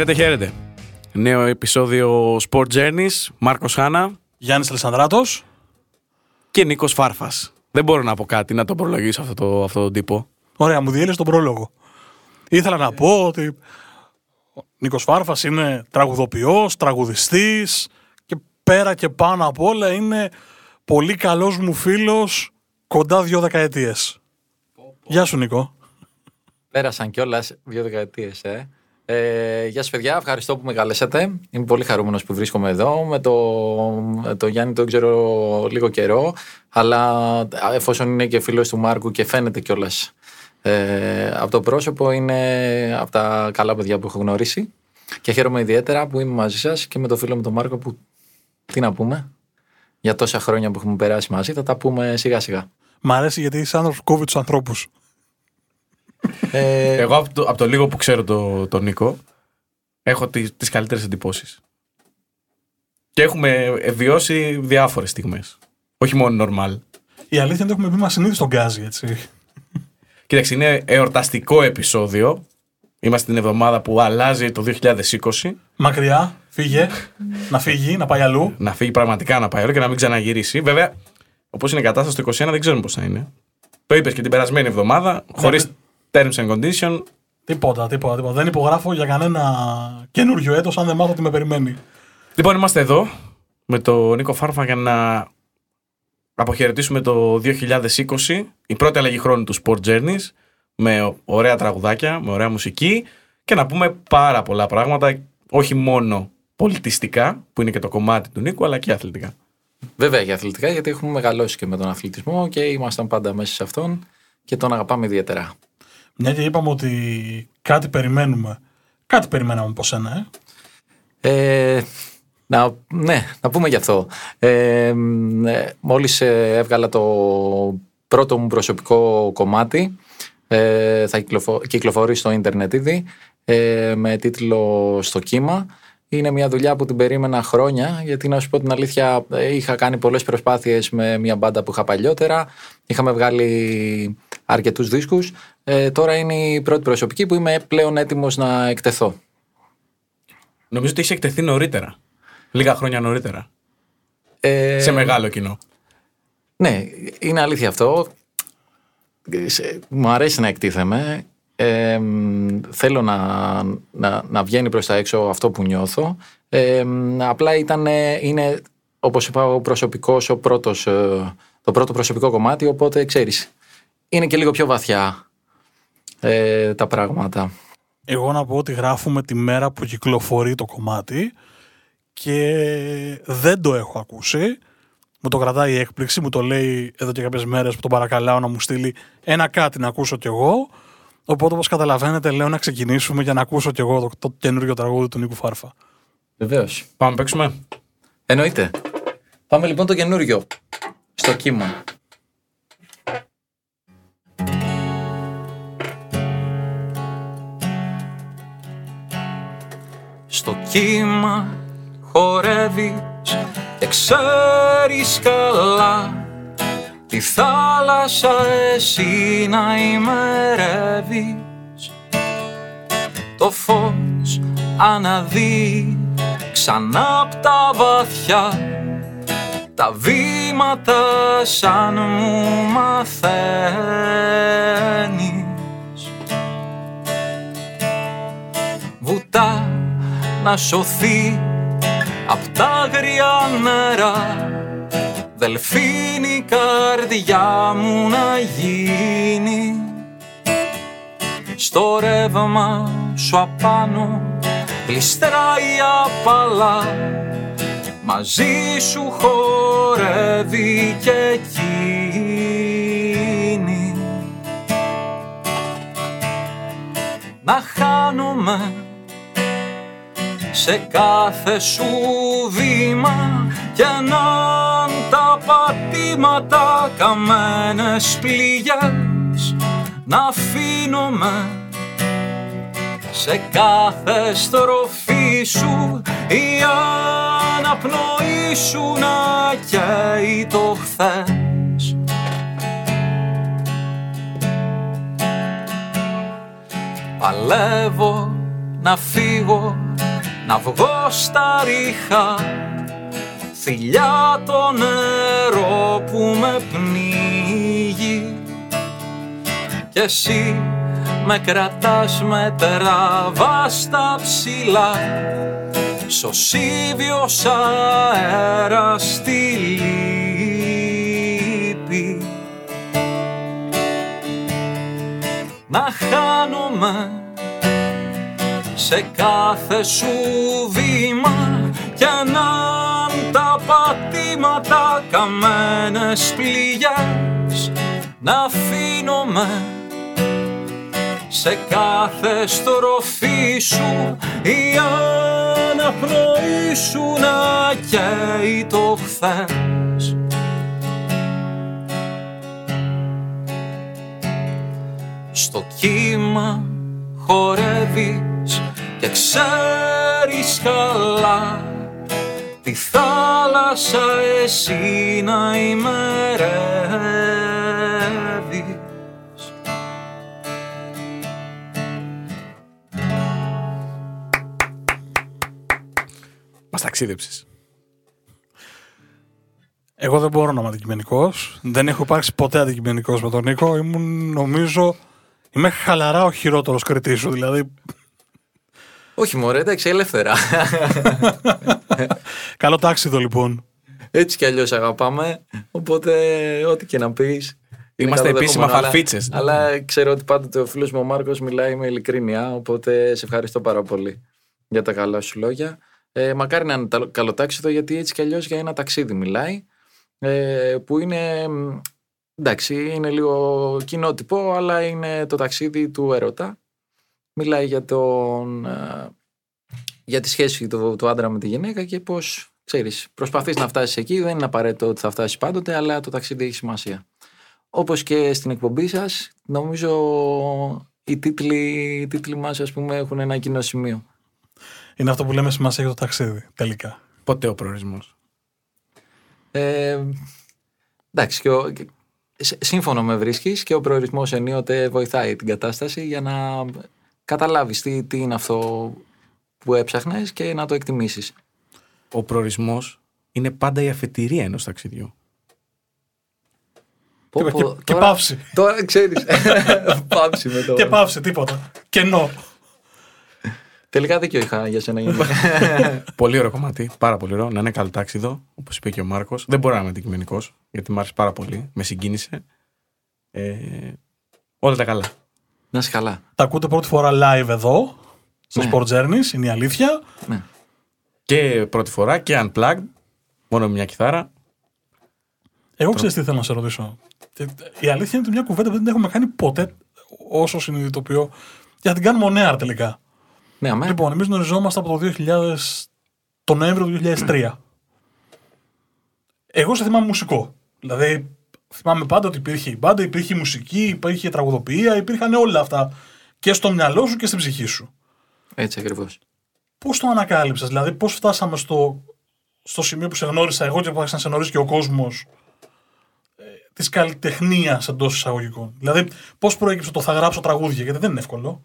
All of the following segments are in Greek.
Χαίρετε, χαίρετε. Νέο επεισόδιο Sport Journeys. Μάρκος Χάνα Γιάννης Αλεσανδράτο. και Νίκος Φάρφας. Δεν μπορώ να πω κάτι να τον προλογίσω αυτό το, αυτό τον τύπο. Ωραία, μου διέλυσε τον πρόλογο. Ήθελα να πω ότι ο Νίκος Φάρφας είναι τραγουδοποιός, τραγουδιστής και πέρα και πάνω απ' όλα είναι πολύ καλός μου φίλος κοντά δύο δεκαετίες. Γεια σου, Νίκο. Πέρασαν κιόλας δύο δεκαετίες, ε. Ε, γεια σας, παιδιά. Ευχαριστώ που με καλέσατε. Είμαι πολύ χαρούμενος που βρίσκομαι εδώ. Με το, με το Γιάννη τον ξέρω λίγο καιρό. Αλλά εφόσον είναι και φίλος του Μάρκου και φαίνεται κιόλας ε, από το πρόσωπο, είναι από τα καλά παιδιά που έχω γνωρίσει. Και χαίρομαι ιδιαίτερα που είμαι μαζί σας και με το φίλο μου τον Μάρκο που. Τι να πούμε. Για τόσα χρόνια που έχουμε περάσει μαζί, θα τα πούμε σιγά σιγά. Μ' αρέσει γιατί είσαι άνθρωπος που κόβει τους ανθρώπους. Ε, Εγώ από το, από το λίγο που ξέρω τον το Νίκο, έχω τι τις καλύτερες εντυπώσεις. Και έχουμε βιώσει διάφορες στιγμές. Όχι μόνο normal. Η αλήθεια είναι ότι έχουμε πει μας συνήθως τον γκάζι, έτσι. Κοίταξε, είναι εορταστικό επεισόδιο. Είμαστε την εβδομάδα που αλλάζει το 2020. Μακριά, φύγε. να φύγει, να πάει αλλού. Να φύγει πραγματικά να πάει όλο και να μην ξαναγυρίσει. Βέβαια, όπως είναι η κατάσταση το 2021, δεν ξέρουμε πώς θα είναι. Το είπες και την περασμένη εβδομάδα, χωρίς terms and condition. Τίποτα, τίποτα, τίποτα. Δεν υπογράφω για κανένα καινούριο έτος αν δεν μάθω τι με περιμένει. Λοιπόν, είμαστε εδώ με τον Νίκο Φάρφα για να αποχαιρετήσουμε το 2020, η πρώτη αλλαγή χρόνου του Sport Journeys, με ωραία τραγουδάκια, με ωραία μουσική και να πούμε πάρα πολλά πράγματα, όχι μόνο πολιτιστικά, που είναι και το κομμάτι του Νίκου, αλλά και αθλητικά. Βέβαια για αθλητικά, γιατί έχουμε μεγαλώσει και με τον αθλητισμό και ήμασταν πάντα μέσα σε αυτόν και τον αγαπάμε ιδιαίτερα. Μια και είπαμε ότι κάτι περιμένουμε. Κάτι περιμέναμε από σένα, ε. Ε, να, ναι, να πούμε γι' αυτό. Ε, ε, μόλις ε, έβγαλα το πρώτο μου προσωπικό κομμάτι, ε, θα κυκλοφο- κυκλοφορεί στο ίντερνετ ήδη, ε, με τίτλο «Στο κύμα». Είναι μια δουλειά που την περίμενα χρόνια, γιατί να σου πω την αλήθεια, ε, είχα κάνει πολλές προσπάθειες με μια μπάντα που είχα παλιότερα. Είχαμε βγάλει αρκετούς δίσκους. Ε, τώρα είναι η πρώτη προσωπική που είμαι πλέον έτοιμος να εκτεθώ. Νομίζω ότι έχει εκτεθεί νωρίτερα. Λίγα χρόνια νωρίτερα. Ε, Σε μεγάλο κοινό. Ναι, είναι αλήθεια αυτό. Σε- Μου αρέσει να εκτίθεμαι. Ε, μ, θέλω να, να, να βγαίνει προς τα έξω αυτό που νιώθω. Ε, μ, απλά ήταν, ε, είναι, όπως είπα, ο προσωπικός, ο πρώτος, ε, το πρώτο προσωπικό κομμάτι, οπότε ξέρεις, είναι και λίγο πιο βαθιά ε, τα πράγματα. Εγώ να πω ότι γράφουμε τη μέρα που κυκλοφορεί το κομμάτι και δεν το έχω ακούσει. Μου το κρατάει η έκπληξη, μου το λέει εδώ και κάποιες μέρες που τον παρακαλάω να μου στείλει ένα κάτι να ακούσω κι εγώ. Οπότε όπως καταλαβαίνετε λέω να ξεκινήσουμε για να ακούσω κι εγώ το, το καινούργιο τραγούδι του Νίκου Φάρφα. Βεβαίως. Πάμε να παίξουμε. Εννοείται. Πάμε λοιπόν το καινούριο. Στο κύμα. Στο κύμα χορεύεις και ξέρεις καλά Τη θάλασσα εσύ να ημερεύεις. Το φως αναδεί ξανά απ' τα βαθιά τα βήματα σαν μου μαθαίνεις. Βουτάς να σωθεί απ' τα αγριά νερά. Δελφίνη η καρδιά μου να γίνει. Στο ρεύμα σου απάνω γλιστράει απαλά. Μαζί σου χορεύει και εκείνη. Να χάνομαι σε κάθε σου βήμα και να τα πατήματα καμένες πληγές να αφήνομαι σε κάθε στροφή σου η αναπνοή σου να καίει το χθες. Παλεύω να φύγω, να βγω στα ρίχα. Θηλιά το νερό που με πνίγει. Κι εσύ με κρατάς, με τραβάς στα ψηλά. Σωσίβιος αέρας στη λύπη. Να χάνομαι σε κάθε σου βήμα κι αν τα πατήματα καμένες πληγιάς να αφήνομαι σε κάθε στροφή σου η αναπνοή σου να καίει το χθες. Στο κύμα χορεύεις και ξέρεις καλά τη θάλασσα εσύ να ημερεύεις Μας ταξίδεψες. Εγώ δεν μπορώ να είμαι αντικειμενικός. Δεν έχω υπάρξει ποτέ αντικειμενικός με τον Νίκο. Ήμουν, νομίζω, είμαι χαλαρά ο χειρότερος κριτής σου. Δηλαδή, Όχι μωρέ, εντάξει, ελεύθερα. καλό τάξιδο λοιπόν. Έτσι κι αλλιώς αγαπάμε, οπότε ό,τι και να πεις. είναι Είμαστε καλοδεχόμενο, επίσημα αλλά- φαλφίτσες. Αλλά ξέρω ότι πάντοτε ο φίλος μου ο Μάρκος μιλάει με ειλικρίνεια, οπότε σε ευχαριστώ πάρα πολύ για τα καλά σου λόγια. Ε, μακάρι να είναι τα- καλό τάξιδο, γιατί έτσι κι αλλιώς για ένα ταξίδι μιλάει, ε, που είναι, μ, εντάξει, είναι λίγο κοινότυπο, αλλά είναι το ταξίδι του ερώτα. Μιλάει για τον... ε, για τη σχέση του, του άντρα με τη γυναίκα και πώς, ξέρεις, προσπαθείς να φτάσεις εκεί, δεν είναι απαραίτητο ότι θα φτάσεις πάντοτε, αλλά το ταξίδι έχει σημασία. Όπως και στην εκπομπή σας, νομίζω οι τίτλοι, οι τίτλοι μας ας πούμε έχουν ένα κοινό σημείο. Είναι αυτό που λέμε σημασία για το ταξίδι. Τελικά. Ποτέ ο προορισμός. Ε, εντάξει, και ο, και- σ- σύμφωνο με βρίσκεις και ο προορισμός ενίοτε βοηθάει την κατάσταση για να καταλάβεις τι, τι είναι αυτό που έψαχνες και να το εκτιμήσεις. Ο προορισμός είναι πάντα η αφετηρία ενός ταξιδιού. Πω, Και- πω, και τώρα- παύση. Τώρα ξέρεις. παύση με το. Και πάυσε, τίποτα. Κενό. Τελικά δίκιο είχα για σένα. Γιάννη. πολύ ωραίο κομμάτι. Πάρα πολύ ωραίο. Να είναι καλό τάξιδο, όπως είπε και ο Μάρκος. Δεν μπορώ να είμαι αντικειμενικός, γιατί μου άρεσε πάρα πολύ. Με συγκίνησε. Ε, όλα τα καλά. Να είσαι καλά. Τα ακούτε πρώτη φορά live εδώ, στο Ναι. Sport Journeys, είναι η αλήθεια. Ναι. Και πρώτη φορά και unplugged. Μόνο με μια κιθάρα. Εγώ ξέρεις τι θέλω να σε ρωτήσω. Και Η αλήθεια είναι ότι μια κουβέντα που δεν την έχουμε κάνει ποτέ όσο συνειδητοποιώ. Και θα την κάνουμε on air τελικά. Ναι, αμέ. Λοιπόν, εμείς γνωριζόμαστε από το 2000, το Νοέμβριο του 2003. Εγώ σε θυμάμαι μουσικό. Δηλαδή, θυμάμαι πάντα ότι υπήρχε η μπάντα, υπήρχε η μουσική, υπήρχε η τραγουδοποιία, υπήρχαν όλα αυτά και στο μυαλό σου και στην ψυχή σου. Έτσι ακριβώς. Πώς το ανακάλυψες, δηλαδή, πώς φτάσαμε στο, στο σημείο που σε γνώρισα εγώ και που άρχισε να σε γνωρίζει και ο κόσμος ε, της καλλιτεχνίας εντός εισαγωγικών. Δηλαδή, πώς προέκυψε το θα γράψω τραγούδια, γιατί δεν είναι εύκολο.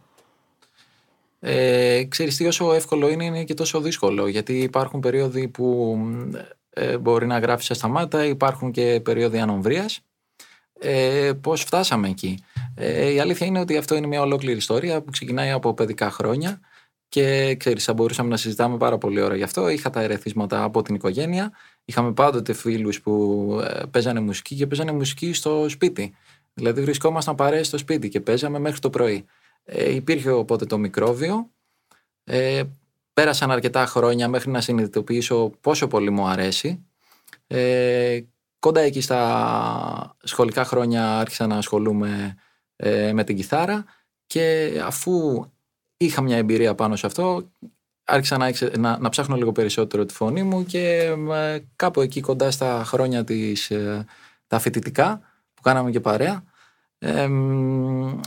Ε, ξέρεις τι όσο εύκολο είναι, είναι και τόσο δύσκολο. Γιατί υπάρχουν περίοδοι που ε, μπορεί να γράφεις ασταμάτα, υπάρχουν και περίοδοι ανομβρίας. Ε, πώς φτάσαμε εκεί; Ε, η αλήθεια είναι ότι αυτό είναι μια ολόκληρη ιστορία που ξεκινάει από παιδικά χρόνια και ξέρεις, θα μπορούσαμε να συζητάμε πάρα πολύ ώρα γι' αυτό. Είχα τα ερεθίσματα από την οικογένεια. Είχαμε πάντοτε φίλους που ε, παίζανε μουσική και παίζανε μουσική στο σπίτι. Δηλαδή βρισκόμασταν παρέες στο σπίτι και παίζαμε μέχρι το πρωί. Ε, υπήρχε οπότε το μικρόβιο. Ε, πέρασαν αρκετά χρόνια μέχρι να συνειδητοποιήσω πόσο πολύ μου αρέσει. Ε, κοντά εκεί στα σχολικά χρόνια άρχισα να ασχολούμαι ε, με την κιθάρα και αφού είχα μια εμπειρία πάνω σε αυτό άρχισα να, εξε- να, να ψάχνω λίγο περισσότερο τη φωνή μου και ε, κάπου εκεί κοντά στα χρόνια της, ε, τα φοιτητικά που κάναμε και παρέα ε, μ,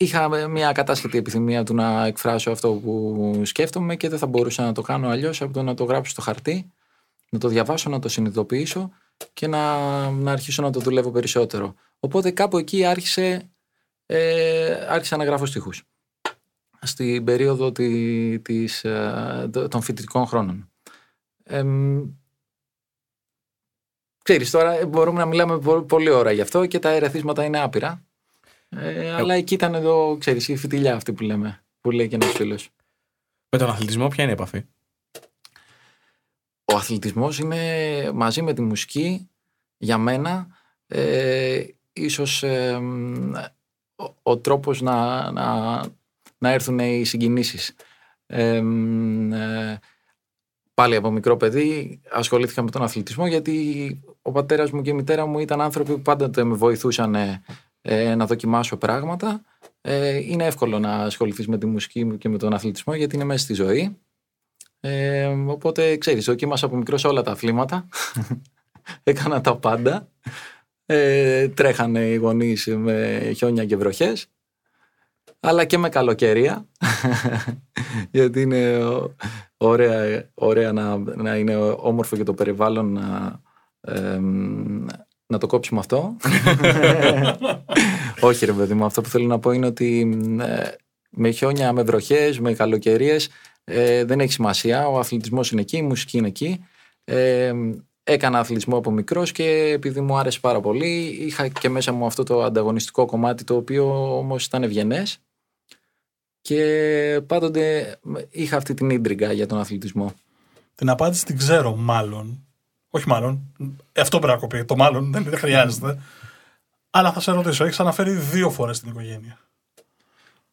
είχα μια κατάσχετη επιθυμία του να εκφράσω αυτό που σκέφτομαι και δεν θα μπορούσα να το κάνω αλλιώς από το να το γράψω στο χαρτί, να το διαβάσω, να το συνειδητοποιήσω και να, να αρχίσω να το δουλεύω περισσότερο. Οπότε κάπου εκεί άρχισε, ε, άρχισα να γράφω στίχους. στην περίοδο τη, της, ε, των φοιτητικών χρόνων. Ε, ξέρεις, τώρα μπορούμε να μιλάμε πολύ ώρα γι' αυτό και τα ερεθίσματα είναι άπειρα. Ε, αλλά εκεί ήταν εδώ, ξέρεις, η φιτιλιά αυτή που λέμε, που λέει και ένας φίλος. Με τον αθλητισμό ποια είναι η επαφή; Ο αθλητισμός είναι μαζί με τη μουσική, για μένα, ε, ίσως ε, ο, ο, τρόπος να, να, να έρθουν οι συγκινήσεις. Ε, πάλι από μικρό παιδί ασχολήθηκα με τον αθλητισμό γιατί ο πατέρας μου και η μητέρα μου ήταν άνθρωποι που πάντα με βοηθούσαν ε, να δοκιμάσω πράγματα. Ε, είναι εύκολο να ασχοληθείς με τη μουσική και με τον αθλητισμό γιατί είναι μέσα στη ζωή. Ε, οπότε ξέρεις, δοκίμασα από μικρός όλα τα αθλήματα. Έκανα τα πάντα. Ε, τρέχανε οι γονείς με χιόνια και βροχές αλλά και με καλοκαιρία γιατί είναι ωραία, ωραία να, να είναι όμορφο και το περιβάλλον να, να το κόψουμε αυτό. Όχι ρε παιδί μου, αυτό που θέλω να πω είναι ότι ε, με χιόνια, με βροχές, με καλοκαιρίες ε, δεν έχει σημασία. Ο αθλητισμός είναι εκεί, η μουσική είναι εκεί. Ε, έκανα αθλητισμό από μικρός και επειδή μου άρεσε πάρα πολύ είχα και μέσα μου αυτό το ανταγωνιστικό κομμάτι το οποίο όμως ήταν ευγενές. και πάντοτε είχα αυτή την ίντριγκα για τον αθλητισμό. Την απάντηση την ξέρω μάλλον όχι μάλλον. Αυτό πρέπει να κοπεί. Το μάλλον δεν, δεν χρειάζεται. Αλλά θα σε ρωτήσω, έχεις αναφέρει δύο φορές την οικογένεια.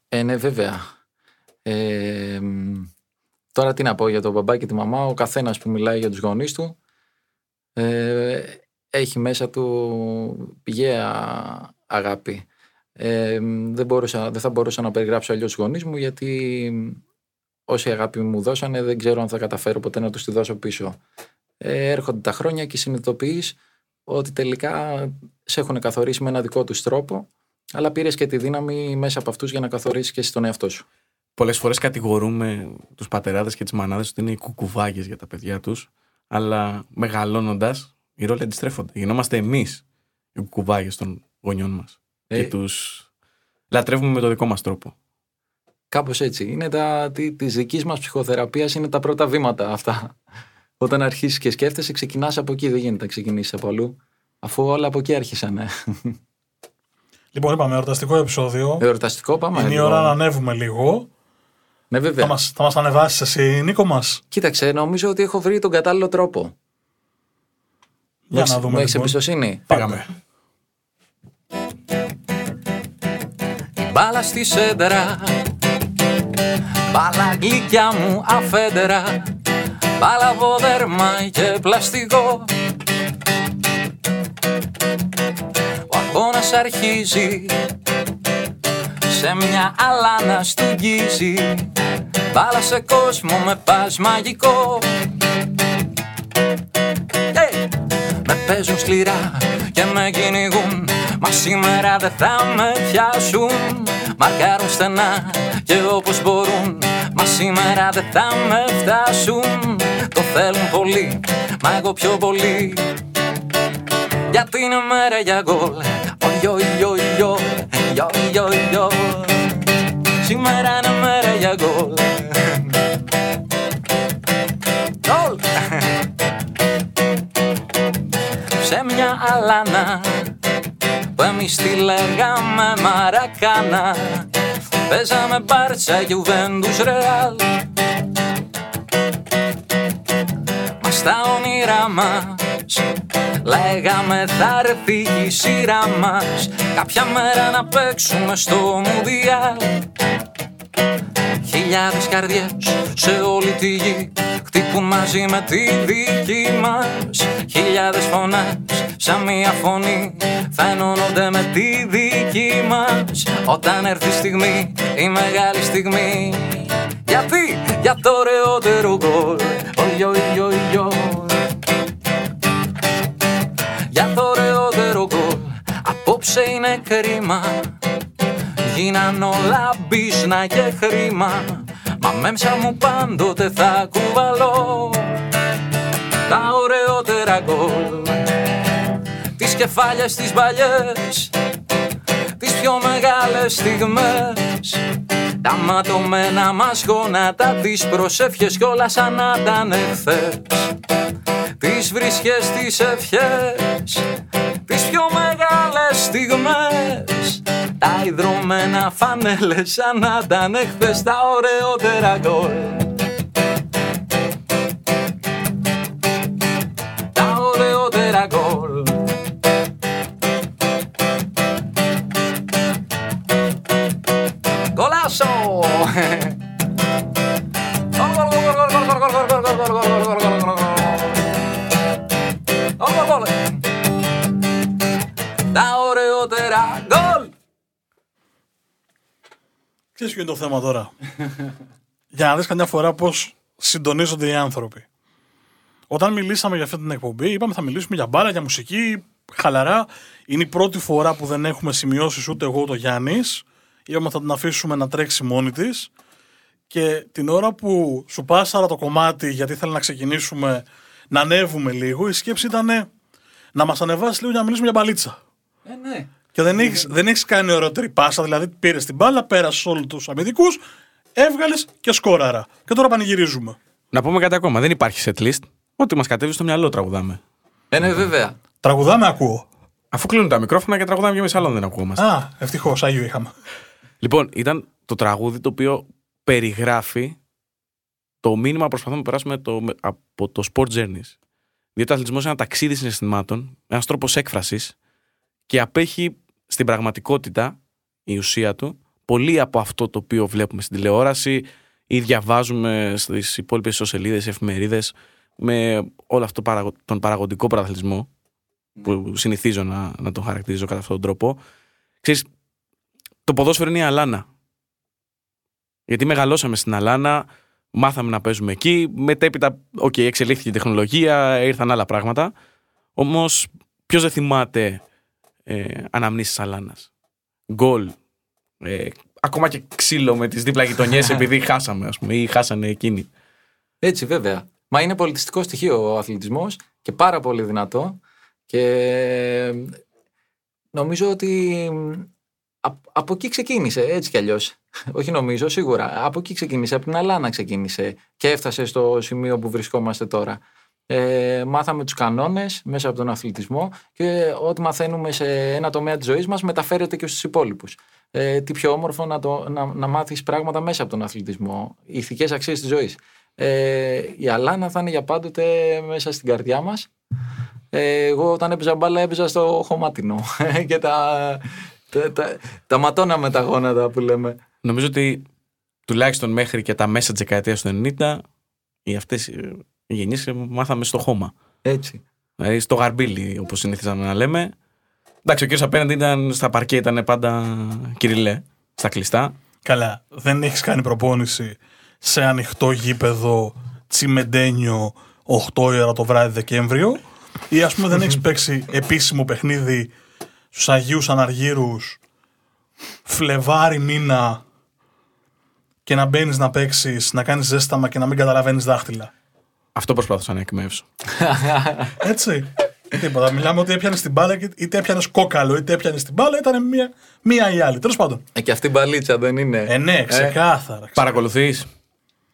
Ε, ναι, βέβαια. Ε, τώρα τι να πω για τον μπαμπά και τη μαμά. Ο καθένας που μιλάει για τους γονείς του ε, έχει μέσα του πηγαία αγάπη. Ε, δεν, μπορούσα, δεν θα μπορούσα να περιγράψω αλλιώς του γονείς μου γιατί όση αγάπη μου δώσανε δεν ξέρω αν θα καταφέρω ποτέ να τους τη δώσω πίσω ε, έρχονται τα χρόνια και συνειδητοποιείς ότι τελικά σε έχουν καθορίσει με ένα δικό τους τρόπο, αλλά πήρες και τη δύναμη μέσα από αυτούς για να καθορίσεις και εσύ τον εαυτό σου. Πολλές φορές κατηγορούμε τους πατεράδες και τις μανάδες ότι είναι οι κουκουβάγες για τα παιδιά τους, αλλά μεγαλώνοντας, οι ρόλοι αντιστρέφονται. Γινόμαστε εμείς οι κουκουβάγες των γονιών μας. Ε, και τους λατρεύουμε με το δικό μας τρόπο. Κάπως έτσι. Είναι τα, τη, της δικής μας ψυχοθεραπείας είναι τα πρώτα βήματα αυτά. Όταν αρχίσεις και σκέφτεσαι, ξεκινάς από εκεί. Δεν γίνεται να ξεκινήσεις από αλλού. Αφού όλα από εκεί άρχισαν. Λοιπόν, είπαμε εορταστικό επεισόδιο. Εορταστικό, πάμε. Είναι η ώρα να ανέβουμε λίγο. Ναι, βέβαια. Θα μας, θα μας ανεβάσεις εσύ, Νίκο μας; Κοίταξε, νομίζω ότι έχω βρει τον κατάλληλο τρόπο. Για να δούμε. Έχεις λοιπόν. εμπιστοσύνη; Πάμε. Μπάλα στη σέντερα Μπάλα γλυκιά μου αφέντερα Πάλαβο δέρμα και πλαστικό. Ο αγώνας αρχίζει σε μια αλάνα στουγγίζει. Μπάλα σε κόσμο με πας μαγικό. Hey! Με παίζουν σκληρά και με κυνηγούν Μα σήμερα δεν θα με πιάσουν. Μαρκάρουν στενά και όπως μπορούν Μα σήμερα δεν θα με φτάσουν Το θέλουν πολύ, μα εγώ πιο πολύ. Γιατί είναι μέρα για γκολ Ω γιο γιο γιο Σήμερα είναι μέρα για γκολ. Γκολ! Σε μια αλάνα που εμείς τη λέγαμε Μαρακάνα. Παίζαμε Μπάρτσα, Γιουβέντους, Ρεάλ στα όνειρά μας. Λέγαμε θα έρθει η σειρά μας. Κάποια μέρα να παίξουμε στο Μουδιάλ Χιλιάδες καρδιές σε όλη τη γη Χτύπουν μαζί με τη δική μας. Χιλιάδες φωνές σαν μία φωνή Θα ενώνονται με τη δική μας. Όταν έρθει η στιγμή, η μεγάλη στιγμή. Γιατί, για το ωραιότερο γκολ Για το ωραιότερο γκολ Απόψε είναι κρίμα. Γίναν όλα μπίσνα και χρήμα. Μα μέσα μου πάντοτε θα κουβαλώ Τα ωραιότερα γκολ. Τις κεφάλιες τις παλιές Τις πιο μεγάλες στιγμές. Τα ματωμένα μας γόνατα τις προσεύχες κι όλα σαν να ήταν εχθές Τις βρίσκες, τις ευχές, τις πιο μεγάλες στιγμές. Τα ιδρωμένα φανέλες σαν να ήταν εχθές τα ωραιότερα γκολ Ξέρεις ποιο είναι το θέμα τώρα. για να δεις καμιά φορά πώς συντονίζονται οι άνθρωποι. Όταν μιλήσαμε για αυτή την εκπομπή, είπαμε θα μιλήσουμε για μπάρα, για μουσική, χαλαρά. Είναι η πρώτη φορά που δεν έχουμε σημειώσεις ούτε εγώ ούτε ο Γιάννης. Είπαμε θα την αφήσουμε να τρέξει μόνη της. Και την ώρα που σου πάσαρα το κομμάτι, γιατί ήθελα να ξεκινήσουμε να ανέβουμε λίγο, η σκέψη ήταν να μας ανεβάσεις λίγο για να μιλήσουμε για μπαλίτσα. Ε, ναι. Και δεν έχεις δεν έχεις κάνει ωραιότερη πάσα, δηλαδή πήρες την μπάλα, πέρασες όλους τους αμυντικούς, έβγαλες και σκόραρα. Και τώρα πανηγυρίζουμε. Να πούμε κάτι ακόμα. Δεν υπάρχει set list. Ό,τι μας κατέβει στο μυαλό τραγουδάμε. Ε, ναι, βέβαια. Τραγουδάμε, ακούω. Αφού κλείνουν τα μικρόφωνα και τραγουδάμε και εμείς άλλον δεν ακούμαστε. Α, ευτυχώς, Άγιο είχαμε. Λοιπόν, ήταν το τραγούδι το οποίο περιγράφει το μήνυμα που προσπαθούμε να περάσουμε το, από το Sport Journeys. Διότι ο αθλητισμός είναι ένα ταξίδι συναισθημάτων, ένας τρόπος έκφρασης και απέχει στην πραγματικότητα η ουσία του πολύ από αυτό το οποίο βλέπουμε στην τηλεόραση ή διαβάζουμε στις υπόλοιπες ιστοσελίδες, εφημερίδες με όλο αυτό το παραγω- τον παραγωγικό πρωταθλητισμό που συνηθίζω να, να τον χαρακτηρίζω κατά αυτόν τον τρόπο. Ξέρεις, το ποδόσφαιρο είναι η αλάνα. Γιατί μεγαλώσαμε στην αλάνα, μάθαμε να παίζουμε εκεί, μετέπειτα, οκ, εξελίχθηκε η τεχνολογία, ήρθαν άλλα πράγματα. Όμως, ποιος δεν θυμάται ε, αναμνήσεις αλάνας. Γκολ. Ε, ακόμα και ξύλο με τις δίπλα γειτονιές επειδή χάσαμε, ας πούμε, ή χάσανε εκείνοι. Έτσι, βέβαια. Μα είναι πολιτιστικό στοιχείο ο αθλητισμός και πάρα πολύ δυνατό. Και νομίζω ότι α- από εκεί ξεκίνησε, έτσι κι αλλιώς. Όχι νομίζω, σίγουρα. Από εκεί ξεκίνησε, από την αλάνα ξεκίνησε και έφτασε στο σημείο που βρισκόμαστε τώρα. Ε, μάθαμε τους κανόνες μέσα από τον αθλητισμό και ό,τι μαθαίνουμε σε ένα τομέα της ζωής μας μεταφέρεται και στους υπόλοιπους. Ε, τι πιο όμορφο να, το, να, να μάθεις πράγματα μέσα από τον αθλητισμό, οι ηθικές αξίες της ζωής. Ε, η Αλάνα θα είναι για πάντοτε μέσα στην καρδιά μας. Ε, εγώ όταν έπαιζα μπάλα έπαιζα στο χωμάτινο και τα, τα, τα, τα ματώνα με τα γόνατα που λέμε. Νομίζω ότι τουλάχιστον μέχρι και τα μέσα της δεκαετίας του 90 οι αυτές οι γενιές μάθαμε στο χώμα. Έτσι. Δηλαδή στο γαρμπίλι, όπως συνηθίζαμε να λέμε. Εντάξει, ο κύριος απέναντι ήταν στα παρκέ, ήταν πάντα κυριλέ, στα κλειστά. Καλά, δεν έχεις κάνει προπόνηση σε ανοιχτό γήπεδο τσιμεντένιο 8 ώρα το βράδυ Δεκέμβριο; Ή ας πούμε δεν έχεις παίξει επίσημο παιχνίδι στους Αγίους Αναργύρους Φλεβάρι μήνα και να μπαίνεις να παίξεις, να κάνεις ζέσταμα και να μην καταλαβαίνεις δάχτυλα; Αυτό προσπάθησα να εκμεύσω. Έτσι. Τίποτα. Μιλάμε ότι έπιανε την μπάλα, και- είτε έπιανε κόκαλο, είτε έπιανε την μπάλα, ήταν μία, μία ή άλλη. Τέλος πάντων. Ε, και αυτή η μπαλίτσα δεν είναι. Ε, ναι, ξεκάθαρα. Παρακολουθείς;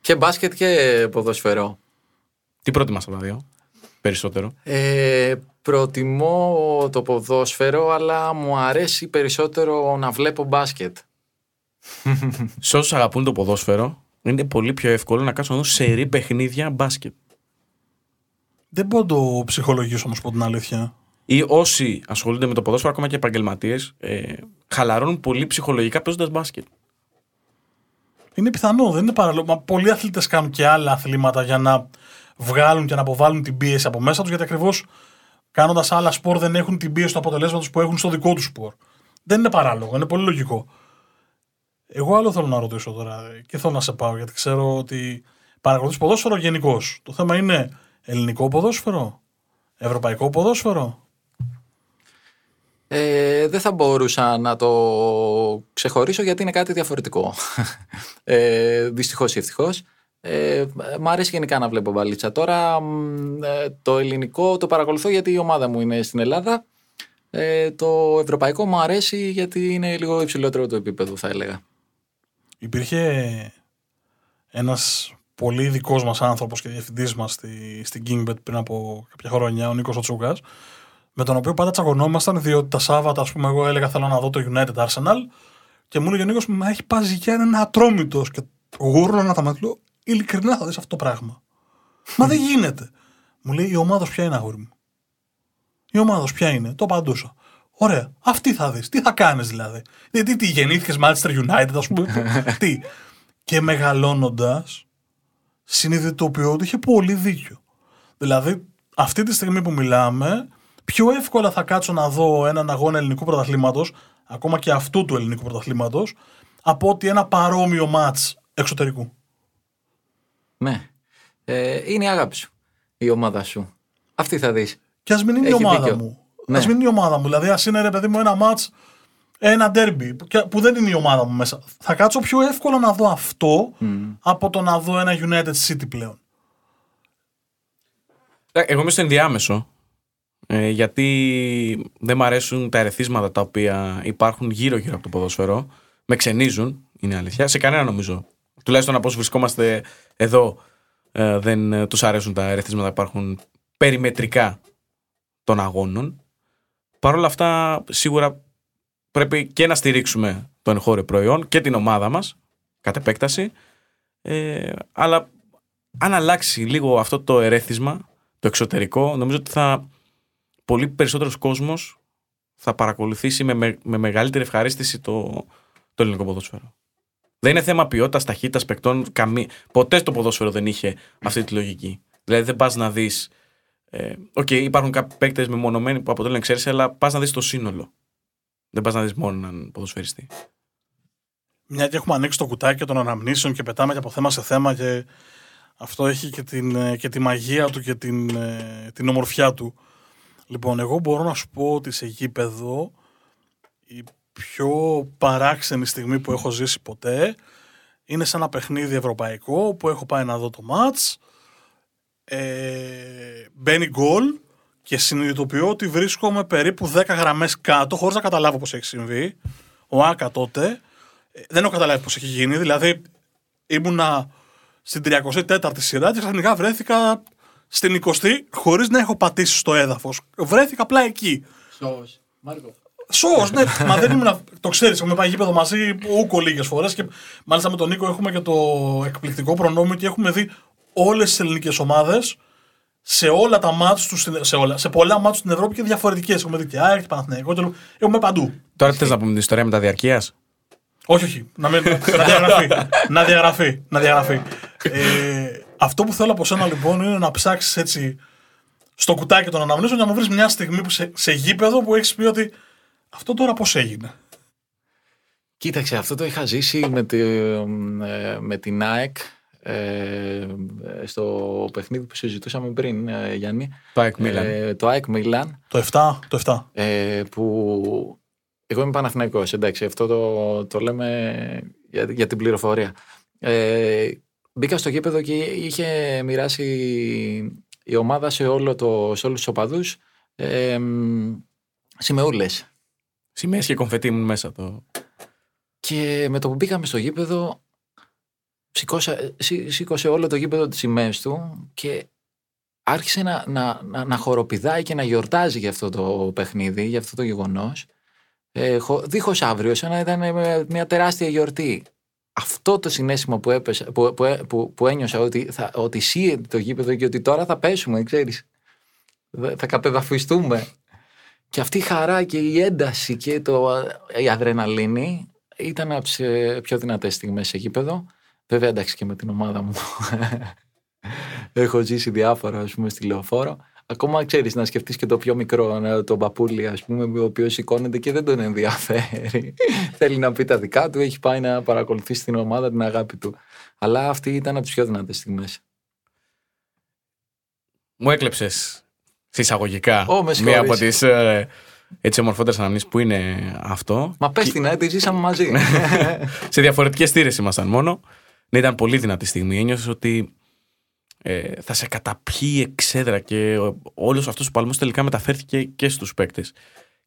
Και μπάσκετ και ποδοσφαιρό. Τι προτιμάς από τα δύο, περισσότερο. Ε, προτιμώ το ποδόσφαιρο, αλλά μου αρέσει περισσότερο να βλέπω μπάσκετ. Σε όσους αγαπούν το ποδόσφαιρο, είναι πολύ πιο εύκολο να κάτσουν να δουν σερή παιχνίδια μπάσκετ. Δεν μπορώ να το ψυχολογήσω όμω, πω την αλήθεια. Ή όσοι ασχολούνται με το ποδόσφαιρο, ακόμα και επαγγελματίες, ε, χαλαρώνουν πολύ ψυχολογικά παίζοντας μπάσκετ. Είναι πιθανό, δεν είναι παραλόγο. Μα πολλοί αθλητές κάνουν και άλλα αθλήματα για να βγάλουν και να αποβάλουν την πίεση από μέσα τους, γιατί ακριβώς κάνοντας άλλα σπορ δεν έχουν την πίεση του αποτελέσματος που έχουν στο δικό τους σπορ. Δεν είναι παράλογο, είναι πολύ λογικό. Εγώ άλλο θέλω να ρωτήσω τώρα και θέλω να σε πάω, γιατί ξέρω ότι παρακολουθείς ποδόσφαιρο γενικώς. Το θέμα είναι ελληνικό ποδόσφαιρο, ευρωπαϊκό ποδόσφαιρο; Ε, δεν θα μπορούσα να το ξεχωρίσω γιατί είναι κάτι διαφορετικό. Ε, Δυστυχώς ή ευτυχώς. Ε, μ' αρέσει γενικά να βλέπω μπαλίτσα. Τώρα μ, ε, το ελληνικό το παρακολουθώ γιατί η ομάδα μου είναι στην Ελλάδα. Ε, το ευρωπαϊκό μου αρέσει γιατί είναι λίγο υψηλότερο το επίπεδο θα έλεγα. Υπήρχε ένας πολύ δικό μας άνθρωπος και διευθυντής μας στη, στην Kingbet πριν από κάποια χρόνια, ο Νίκος Οτσούκας, με τον οποίο πάντα τσακωνόμασταν, διότι τα Σάββατα, ας πούμε, εγώ έλεγα θέλω να δω το United Arsenal και μου έλεγε ο Νίκος, μα έχει πάσει για έναν ατρόμητος και γούρλωνα τα μάτια, λέω, ειλικρινά θα δεις αυτό το πράγμα. Μα δεν γίνεται. Μου λέει η ομάδα ποια είναι, αγόρι μου; Η ομάδα ποια είναι, το απαντούσα. Ωραία, αυτή θα δεις. Τι θα κάνεις δηλαδή; Γιατί τι γεννήθηκες Manchester United, ας πούμε. τι. Και μεγαλώνοντας, συνειδητοποιώ ότι είχε πολύ δίκιο. Δηλαδή, αυτή τη στιγμή που μιλάμε, πιο εύκολα θα κάτσω να δω έναν αγώνα ελληνικού πρωταθλήματος, ακόμα και αυτού του ελληνικού πρωταθλήματος, από ότι ένα παρόμοιο ματ εξωτερικού. Ναι. Ε, είναι η αγάπη σου. Η ομάδα σου. Αυτή θα δεις. Και ας μην είναι η Έχει ομάδα δίκιο. μου. Ναι. Α μην είναι η ομάδα μου. Δηλαδή, ας είναι ρε παιδί μου ένα ματ, ένα ντέρμπι, που, και- που δεν είναι η ομάδα μου μέσα. Θα κάτσω πιο εύκολα να δω αυτό από το να δω ένα United City πλέον. Ε, Εγώ είμαι στο ενδιάμεσο. Ε, γιατί δεν μ' αρέσουν τα ερεθίσματα τα οποία υπάρχουν γύρω-γύρω από το ποδόσφαιρο. Με ξενίζουν, είναι αλήθεια. Σε κανένα νομίζω. Τουλάχιστον από όσου βρισκόμαστε εδώ, ε, δεν ε, τους αρέσουν τα ερεθίσματα που υπάρχουν περιμετρικά των αγώνων. Παρ' όλα αυτά, σίγουρα πρέπει και να στηρίξουμε το εγχώριο προϊόν και την ομάδα μας, κατ' επέκταση. Ε, αλλά αν αλλάξει λίγο αυτό το ερέθισμα, το εξωτερικό, νομίζω ότι θα πολύ περισσότερος κόσμος θα παρακολουθήσει με, με, με μεγαλύτερη ευχαρίστηση το, το ελληνικό ποδόσφαιρο. Δεν είναι θέμα ποιότητας, ταχύτητας παικτών. Καμή... Ποτέ στο ποδόσφαιρο δεν είχε αυτή τη λογική. Δηλαδή δεν πας να δεις. Ε, Οκ, υπάρχουν κάποιοι παίκτες μεμονωμένοι που αποτελούν εξαίρεση, αλλά πας να δεις το σύνολο. Δεν πας να δεις μόνο έναν ποδοσφαιριστή. Μια και έχουμε ανοίξει το κουτάκι των αναμνήσεων και πετάμε και από θέμα σε θέμα και αυτό έχει και, την, ε, και τη μαγεία του και την, ε, την ομορφιά του. Λοιπόν, εγώ μπορώ να σου πω ότι σε γήπεδο η πιο παράξενη στιγμή που έχω ζήσει ποτέ είναι σε ένα παιχνίδι ευρωπαϊκό που έχω πάει να δω το μάτς ε, μπαίνει γκολ και συνειδητοποιώ ότι βρίσκομαι περίπου 10 γραμμές κάτω χωρίς να καταλάβω πώς έχει συμβεί. Ο Άκα τότε ε, δεν έχω καταλάβει πώς έχει γίνει δηλαδή ήμουνα στην 34η σειρά και ξαφνικά βρέθηκα στην 20η χωρίς να έχω πατήσει στο έδαφος. Βρέθηκα απλά εκεί. Σω, ναι, μα δεν ήμουν. Το ξέρεις, έχουμε πάει γήπεδο μαζί ούκο λίγες φορές και μάλιστα με τον Νίκο έχουμε και το εκπληκτικό προνόμιο ότι έχουμε δει όλες τις ελληνικές ομάδες σε όλα τα μάτια του, στην- σε, όλα, σε πολλά μάτια στην Ευρώπη και διαφορετικές. Έχουμε δει και ΑΕΚ, και Παναθηναϊκό, και έχουμε παντού. Τώρα θες να πούμε την ιστορία με τα διαρκεία. Όχι, όχι. Να, μην, να διαγραφεί. να διαγραφεί. Να διαγραφεί. Ε, αυτό που θέλω από σένα λοιπόν είναι να ψάξεις έτσι στο κουτάκι των αναμνήσεων για να μου βρεις μια στιγμή που σε, σε γήπεδο που έχεις πει ότι αυτό τώρα πώς έγινε; Κοίταξε, αυτό το είχα ζήσει με, τη, ε, με την ΑΕΚ ε, στο παιχνίδι που συζητούσαμε πριν, ε, Γιάννη. Το ΑΕΚ Μίλαν. Ε, το ΑΕΚ Μίλαν, Το 7, το 7. ε, που εγώ είμαι Παναθηναϊκός, εντάξει, αυτό το, το λέμε για, για την πληροφορία. Ε, μπήκα στο γήπεδο και είχε μοιράσει η ομάδα σε, όλο το, σε όλους τους οπαδούς ε, σημεούλες. Σημαίες και κομφετί ήμουν μέσα το. Και με το που μπήκαμε στο γήπεδο, σηκώσα, σύ- σήκωσε όλο το γήπεδο τις σημαίες του και άρχισε να, να, να, να χοροπηδάει και να γιορτάζει για αυτό το παιχνίδι, για αυτό το γεγονός. Ε, χω- δίχως αύριο, σαν να ήταν ε, μια τεράστια γιορτή. Αυτό το συνέστημα που, έπεσα, που, που, ε- που, που ένιωσα ότι, θα, ότι σύεται το γήπεδο και ότι τώρα θα πέσουμε, ξέρεις. Δε- Θα κατεδαφιστούμε. Και αυτή η χαρά και η ένταση και το, η αδρεναλίνη ήταν από τις πιο δυνατές στιγμές σε γήπεδο. Βέβαια, εντάξει και με την ομάδα μου. Έχω ζήσει διάφορα, ας πούμε, στη λεωφόρο. Ακόμα ξέρεις να σκεφτείς και το πιο μικρό, να- τον παππούλη, ας πούμε, ο οποίος σηκώνεται και δεν τον ενδιαφέρει. Θέλει να πει τα δικά του, έχει πάει να παρακολουθήσει την ομάδα, την αγάπη του. Αλλά αυτή ήταν από τις πιο δυνατές στιγμές. Μου έκλεψες συσσαγωγικά Ω, με μία από συγχωρείς. τις ε, έτσι ομορφότερες αναμνήσεις που είναι αυτό. Μα πες την, ε, τη ζήσαμε μαζί. σε διαφορετικές θύρες ήμασταν μόνο. Ναι, ήταν πολύ δυνατή στιγμή. Ένιωσε ότι ε, θα σε καταπιεί εξέδρα και όλος αυτός ο παλμός τελικά μεταφέρθηκε και στους παίκτες.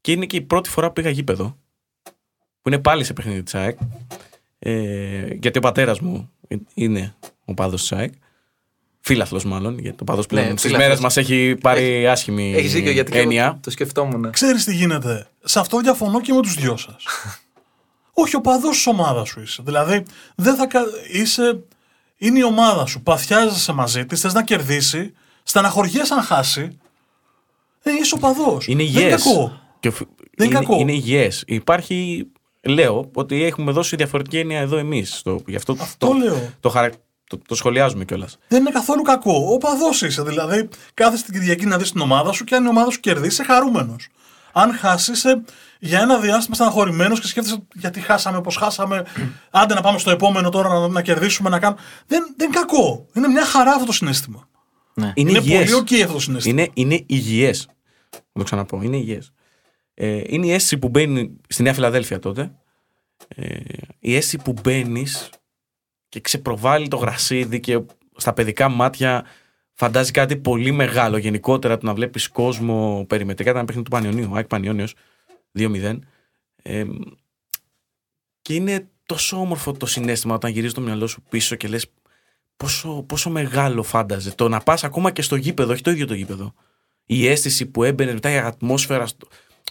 Και είναι και η πρώτη φορά που πήγα γήπεδο, που είναι πάλι σε παιχνίδι της ΑΕΚ. Ε, γιατί ο πατέρας μου είναι ο πάδο της ΑΕΚ. Φίλαθλος, μάλλον. Γιατί ο πάδο πλέον Ναι, στις φίλαθλος. μέρες μας έχει πάρει άσχημη Έχει δίκιο γιατί και έννοια. εγώ το σκεφτόμουν. Ξέρεις τι γίνεται. Σε αυτό διαφωνώ και με τους δυο σας. Όχι, ο παδός της ομάδας σου είσαι. Δηλαδή, δεν θα κα- είσαι. Είναι η ομάδα σου. Παθιάζεσαι μαζί της, θες να κερδίσει, στεναχωριέσαι αν χάσει. Ε, είσαι ο παδός. Είναι Δεν είναι υγιές. κακό. Και οφ- Δεν είναι είναι, κακό. είναι υγιές. Υπάρχει, λέω, ότι έχουμε δώσει διαφορετική έννοια εδώ εμείς. Γι' αυτό, Αυτό το, λέω. το, χαρα- το, το σχολιάζουμε κιόλας. Δεν είναι καθόλου κακό. Ο παδός είσαι. Δηλαδή, κάθεσαι την Κυριακή να δεις την ομάδα σου και αν η ομάδα σου κερδίσει, είσαι χαρούμενος. Αν χάσει, είσαι για ένα διάστημα στεναχωρημένος και σκέφτεσαι γιατί χάσαμε, πώς χάσαμε. Άντε να πάμε στο επόμενο τώρα να, να κερδίσουμε, να κάνουμε. Δεν, δεν είναι κακό. Είναι μια χαρά αυτό το συναίσθημα. Ναι. Είναι, Είναι υγιές. πολύ οκ αυτό το συναίσθημα. Είναι, είναι υγιές. Να το ξαναπώ. Είναι υγιές. Ε, είναι η αίσθηση που μπαίνεις στη Νέα Φιλαδέλφια τότε. Ε, η αίσθηση που μπαίνεις και ξεπροβάλλει το γρασίδι και στα παιδικά μάτια φαντάζει κάτι πολύ μεγάλο. Γενικότερα το να βλέπεις κόσμο περιμετρικά. Ήταν ένα παιχνίδι του Πανιωνίου. ΑΕΚ Πανιόνιος 2-0. Ε, και είναι τόσο όμορφο το συνέστημα όταν γυρίζει το μυαλό σου πίσω και λες πόσο, πόσο μεγάλο φάνταζε. Το να πας ακόμα και στο γήπεδο, όχι το ίδιο το γήπεδο. Η αίσθηση που έμπαινε μετά η ατμόσφαιρα, στο-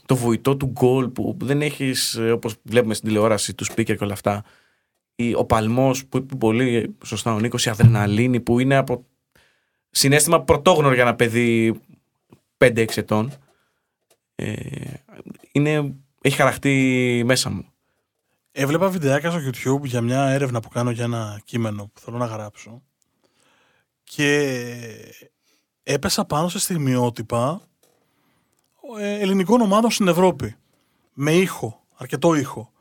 το βοητό του γκολ που δεν έχεις ε, όπως βλέπουμε στην τηλεόραση του speaker και όλα αυτά. Η- Ο παλμός που είπε πολύ σωστά ο Νίκος, η αδρεναλίνη που είναι από συνέστημα πρωτόγνωρο για ένα παιδί 5-6 ετών. Ε, είναι, έχει χαραχτεί μέσα μου. Έβλεπα βιντεάκια στο YouTube για μια έρευνα που κάνω για ένα κείμενο που θέλω να γράψω και έπεσα πάνω σε στιγμιότυπα ε, ελληνικών ομάδων στην Ευρώπη με ήχο, αρκετό ήχο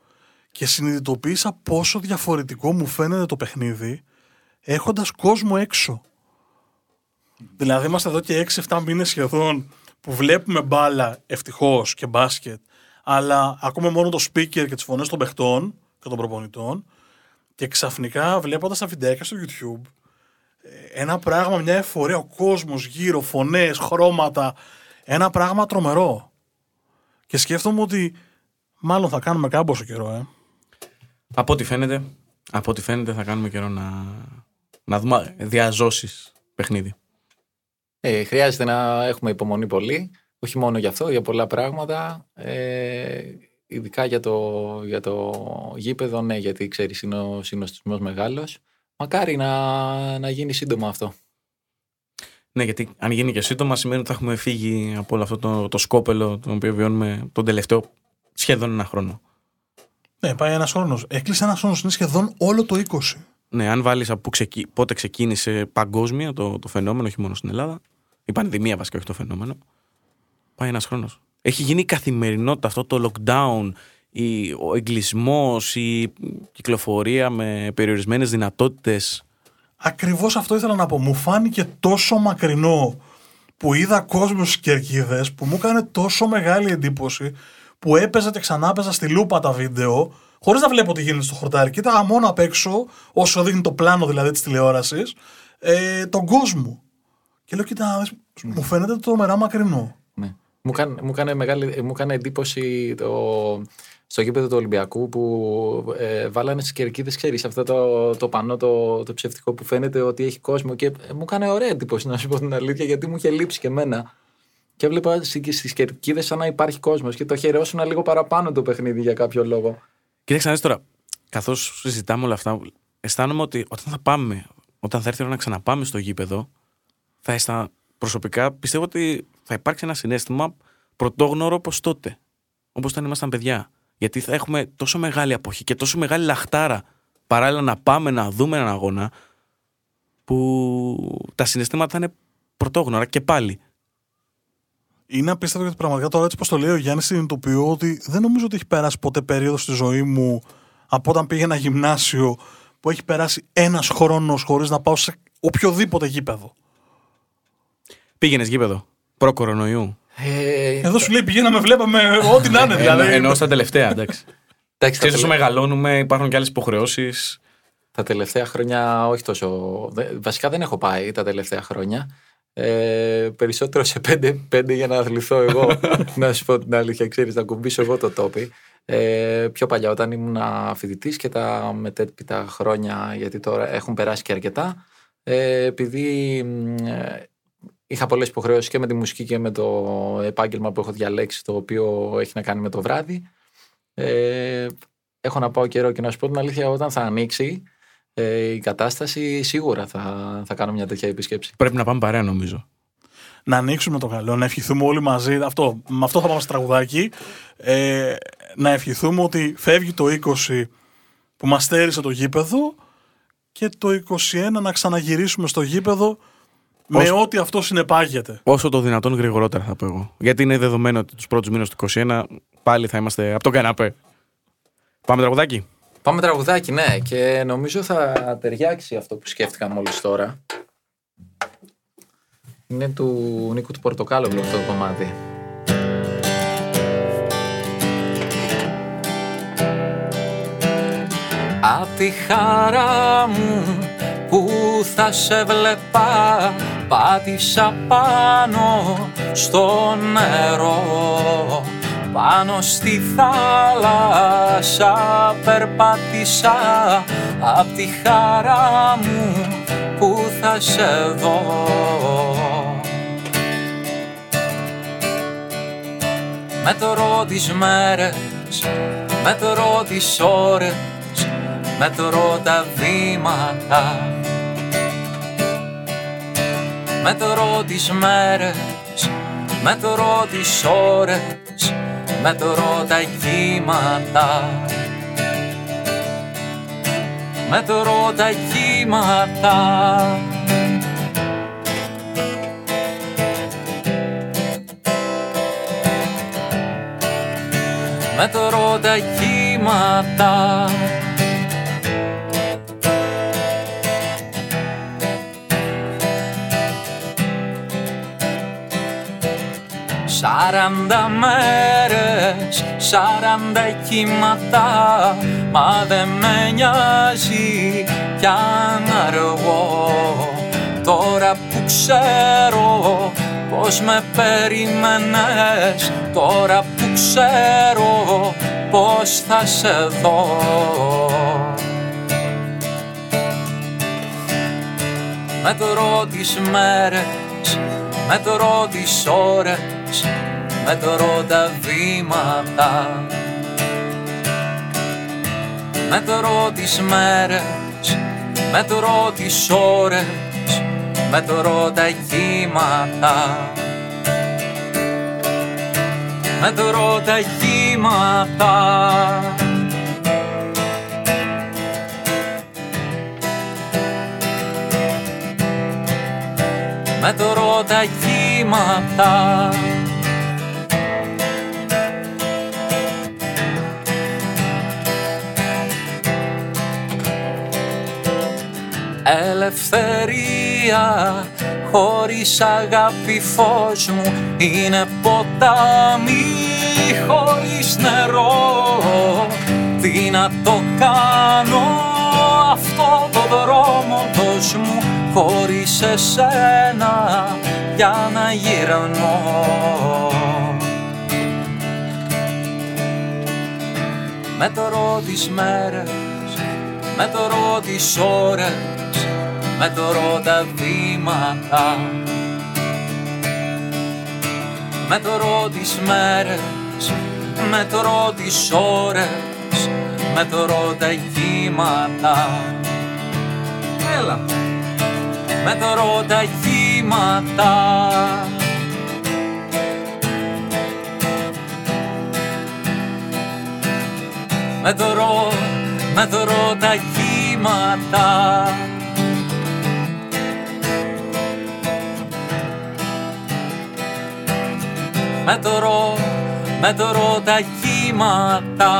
και συνειδητοποίησα πόσο διαφορετικό μου φαίνεται το παιχνίδι έχοντας κόσμο έξω. Δηλαδή είμαστε εδώ και 6-7 μήνες σχεδόν που βλέπουμε μπάλα ευτυχώς και μπάσκετ αλλά ακούμε μόνο το speaker και τις φωνές των παιχτών και των προπονητών και ξαφνικά βλέποντας τα βιντεάκια στο YouTube ε, ένα πράγμα, μια εφορία, ο κόσμος γύρω, φωνές, χρώματα, ένα πράγμα τρομερό. Και σκέφτομαι ότι μάλλον θα κάνουμε κάμποσο καιρό, ε. Από ό,τι φαίνεται, από ό,τι φαίνεται θα κάνουμε καιρό να, να δούμε διαζώσεις παιχνίδι. Ε, χρειάζεται να έχουμε υπομονή πολύ. Όχι μόνο για αυτό, για πολλά πράγματα. Ε, ειδικά για το, για το γήπεδο, ναι, γιατί ξέρεις είναι ο συνοστισμός μεγάλος. Μακάρι να, να γίνει σύντομα αυτό. Ναι, γιατί αν γίνει και σύντομα σημαίνει ότι θα έχουμε φύγει από όλο αυτό το, το σκόπελο το οποίο βιώνουμε τον τελευταίο σχεδόν ένα χρόνο. Ναι, πάει ένας χρόνος. Έκλεισε ένας χρόνος, είναι σχεδόν όλο το 20. Ναι, αν βάλεις από πού ξεκι... πότε ξεκίνησε παγκόσμια το, το φαινόμενο, όχι μόνο στην Ελλάδα, η πανδημία βασικά, όχι το φαινόμενο, πάει ένας χρόνος. Έχει γίνει η καθημερινότητα αυτό το lockdown, η, ο εγκλισμός, η κυκλοφορία με περιορισμένες δυνατότητες. Ακριβώς αυτό ήθελα να πω. Μου φάνηκε τόσο μακρινό που είδα κόσμο στι κερκίδε που μου έκανε τόσο μεγάλη εντύπωση που έπαιζα και ξανά έπαιζα στη λούπα τα βίντεο χωρίς να βλέπω τι γίνεται στο χορτάρι. Κοίταγα μόνο απ' έξω, όσο δείχνει το πλάνο δηλαδή της τηλεόρασης, ε, τον κόσμο. Και λέω, κοίτα, να δεις, μου φαίνεται τρομερά μακρινό. Ναι. Μου έκανε, μου έκανε, μεγάλη, μου έκανε εντύπωση το, στο γήπεδο του Ολυμπιακού που ε, βάλανε στι κερκίδες, ξέρεις, αυτό το, το πανό το, το ψευτικό που φαίνεται ότι έχει κόσμο. Και ε, μου έκανε ωραία εντύπωση, να σου πω την αλήθεια, γιατί μου είχε λείψει και εμένα. Και έβλεπα στις κερκίδες σαν να υπάρχει κόσμος και το χαιρεώσουν λίγο παραπάνω το παιχνίδι για κάποιο λόγο. Κοίταξε να δεις τώρα, καθώς συζητάμε όλα αυτά, αισθάνομαι ότι όταν θα πάμε, όταν θα έρθει η ώρα να ξαναπάμε στο γήπεδο, θα αισθα... προσωπικά πιστεύω ότι θα υπάρξει ένα συνέστημα πρωτόγνωρο όπω τότε. Όπως όταν ήμασταν παιδιά. Γιατί θα έχουμε τόσο μεγάλη αποχή και τόσο μεγάλη λαχτάρα παράλληλα να πάμε να δούμε έναν αγώνα που τα συναισθήματα θα είναι πρωτόγνωρα και πάλι. Είναι απίστευτο γιατί πραγματικά τώρα έτσι πως το λέει ο Γιάννης συνειδητοποιώ ότι δεν νομίζω ότι έχει περάσει ποτέ περίοδος στη ζωή μου από όταν πήγαινα γυμνάσιο που έχει περάσει ένας χρόνος χωρίς να πάω σε οποιοδήποτε γήπεδο. Πήγαινες γήπεδο. Προ-κορονοϊού. Ε, Εδώ σου λέει πηγαίναμε, βλέπαμε ό,τι να είναι δηλαδή. Ενώ, ενώ στα τελευταία, εντάξει. εντάξει, τα, Ξέρεις, όσο τελε- μεγαλώνουμε, υπάρχουν και άλλες υποχρεώσεις. τα τελευταία χρόνια όχι τόσο. δε- Βασικά δεν έχω πάει τα τελευταία χρόνια. Ε, περισσότερο σε πέντε, πέντε για να αθληθώ εγώ. να σου πω την αλήθεια, ξέρεις, να κουμπίσω εγώ το τόπι. Ε, πιο παλιά όταν ήμουν φοιτητής και τα μετέπειτα χρόνια, γιατί τώρα έχουν περάσει και αρκετά, ε, επειδή ε, είχα πολλές υποχρεώσεις και με τη μουσική και με το επάγγελμα που έχω διαλέξει, το οποίο έχει να κάνει με το βράδυ, ε, έχω να πάω καιρό και να σου πω την αλήθεια, όταν θα ανοίξει ε, η κατάσταση, σίγουρα θα, θα κάνω μια τέτοια επίσκεψη. Πρέπει να πάμε παρέα, νομίζω. Να ανοίξουμε το καλό, να ευχηθούμε όλοι μαζί. Αυτό, με αυτό θα πάμε στο τραγουδάκι. Ε, να ευχηθούμε ότι φεύγει το 20 που μας στέρισε το γήπεδο και το 21 να ξαναγυρίσουμε στο γήπεδο με ό,τι αυτό συνεπάγεται. Όσο το δυνατόν γρηγορότερα θα πω εγώ. Γιατί είναι δεδομένο ότι τους πρώτους μήνες του 21 πάλι θα είμαστε από τον καναπέ. Πάμε τραγουδάκι. Πάμε τραγουδάκι, ναι. Και νομίζω θα ταιριάξει αυτό που σκέφτηκα μόλις τώρα. Είναι του Νίκου του Πορτοκάλου αυτό το κομμάτι. Απ' τη χαρά μου που θα σε βλέπα πάτησα πάνω στο νερό πάνω στη θάλασσα περπάτησα. Απ' τη χαρά μου που θα σε δω. Μετρώ τις μέρες, μετρώ τις ώρες, μετρώ τα βήματα Μετρώ τις μέρες, μετρώ τις ώρες μετρώ τα κύματα. Μετρώ τα κύματα. Μετρώ τα κύματα Σαράντα μέρες, σαράντα κύματα Μα δεν με νοιάζει κι αν αργώ Τώρα που ξέρω πως με περίμενες Τώρα που ξέρω πως θα σε δω. Μετρώ τις μέρες, μετρώ τις ώρες μετρώ τα βήματα. Μετρώ τις μέρες, μετρώ τις ώρες μετρώ τα κύματα. Μετρώ τα κύματα. Μετρώ τα κύματα Ελευθερία χωρίς αγάπη φως μου είναι ποτάμι χωρίς νερό. Τι να το κάνω αυτό το δρόμο δώσ' μου χωρίς εσένα για να γυρνώ. Μετρώ τις μέρες, μετρώ τις ώρες μετρώ τα βήματα. Μετρώ τις μέρες, μετρώ τις ώρες μετρώ τα κύματα. Έλα! Μετρώ τα κύματα. Μετρώ, μετρώ τα κύματα μετρώ, μετρώ τα κύματα.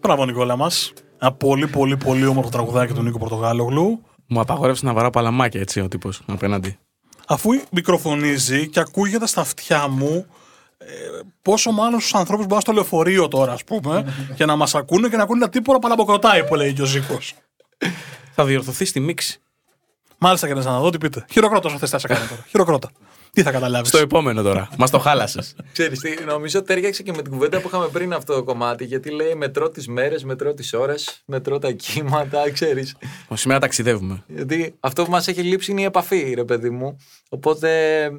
Μπράβο Νικόλα μας. Ένα πολύ πολύ πολύ όμορφο τραγουδάκι του Νίκο Πορτογάλογλου. Μου απαγόρευσε να βαράω παλαμάκια έτσι ο τύπος απέναντι. Αφού μικροφωνίζει και ακούγεται στα αυτιά μου ε, πόσο μάλλον στους ανθρώπους που πάνε στο λεωφορείο τώρα, ας πούμε, και να μας ακούνε και να ακούνε τα τίποτα παλαμποκροτάει που λέει και ο Ζήκο. Θα διορθωθεί στη μίξη. Μάλιστα, και να δω τι πείτε. Χειροκρότο, αν θες να σε κάνω τώρα. Χειροκρότα. Τι θα καταλάβεις; Στο επόμενο τώρα. Μας το χάλασες. Ξέρεις τι, νομίζω τέριαξε και με την κουβέντα που είχαμε πριν αυτό το κομμάτι. Γιατί λέει μετρώ τις μέρες, μετρώ τις ώρες, μετρώ τα κύματα, ξέρεις. Σήμερα ταξιδεύουμε. Γιατί αυτό που μας έχει λείψει είναι η επαφή, ρε παιδί μου. Οπότε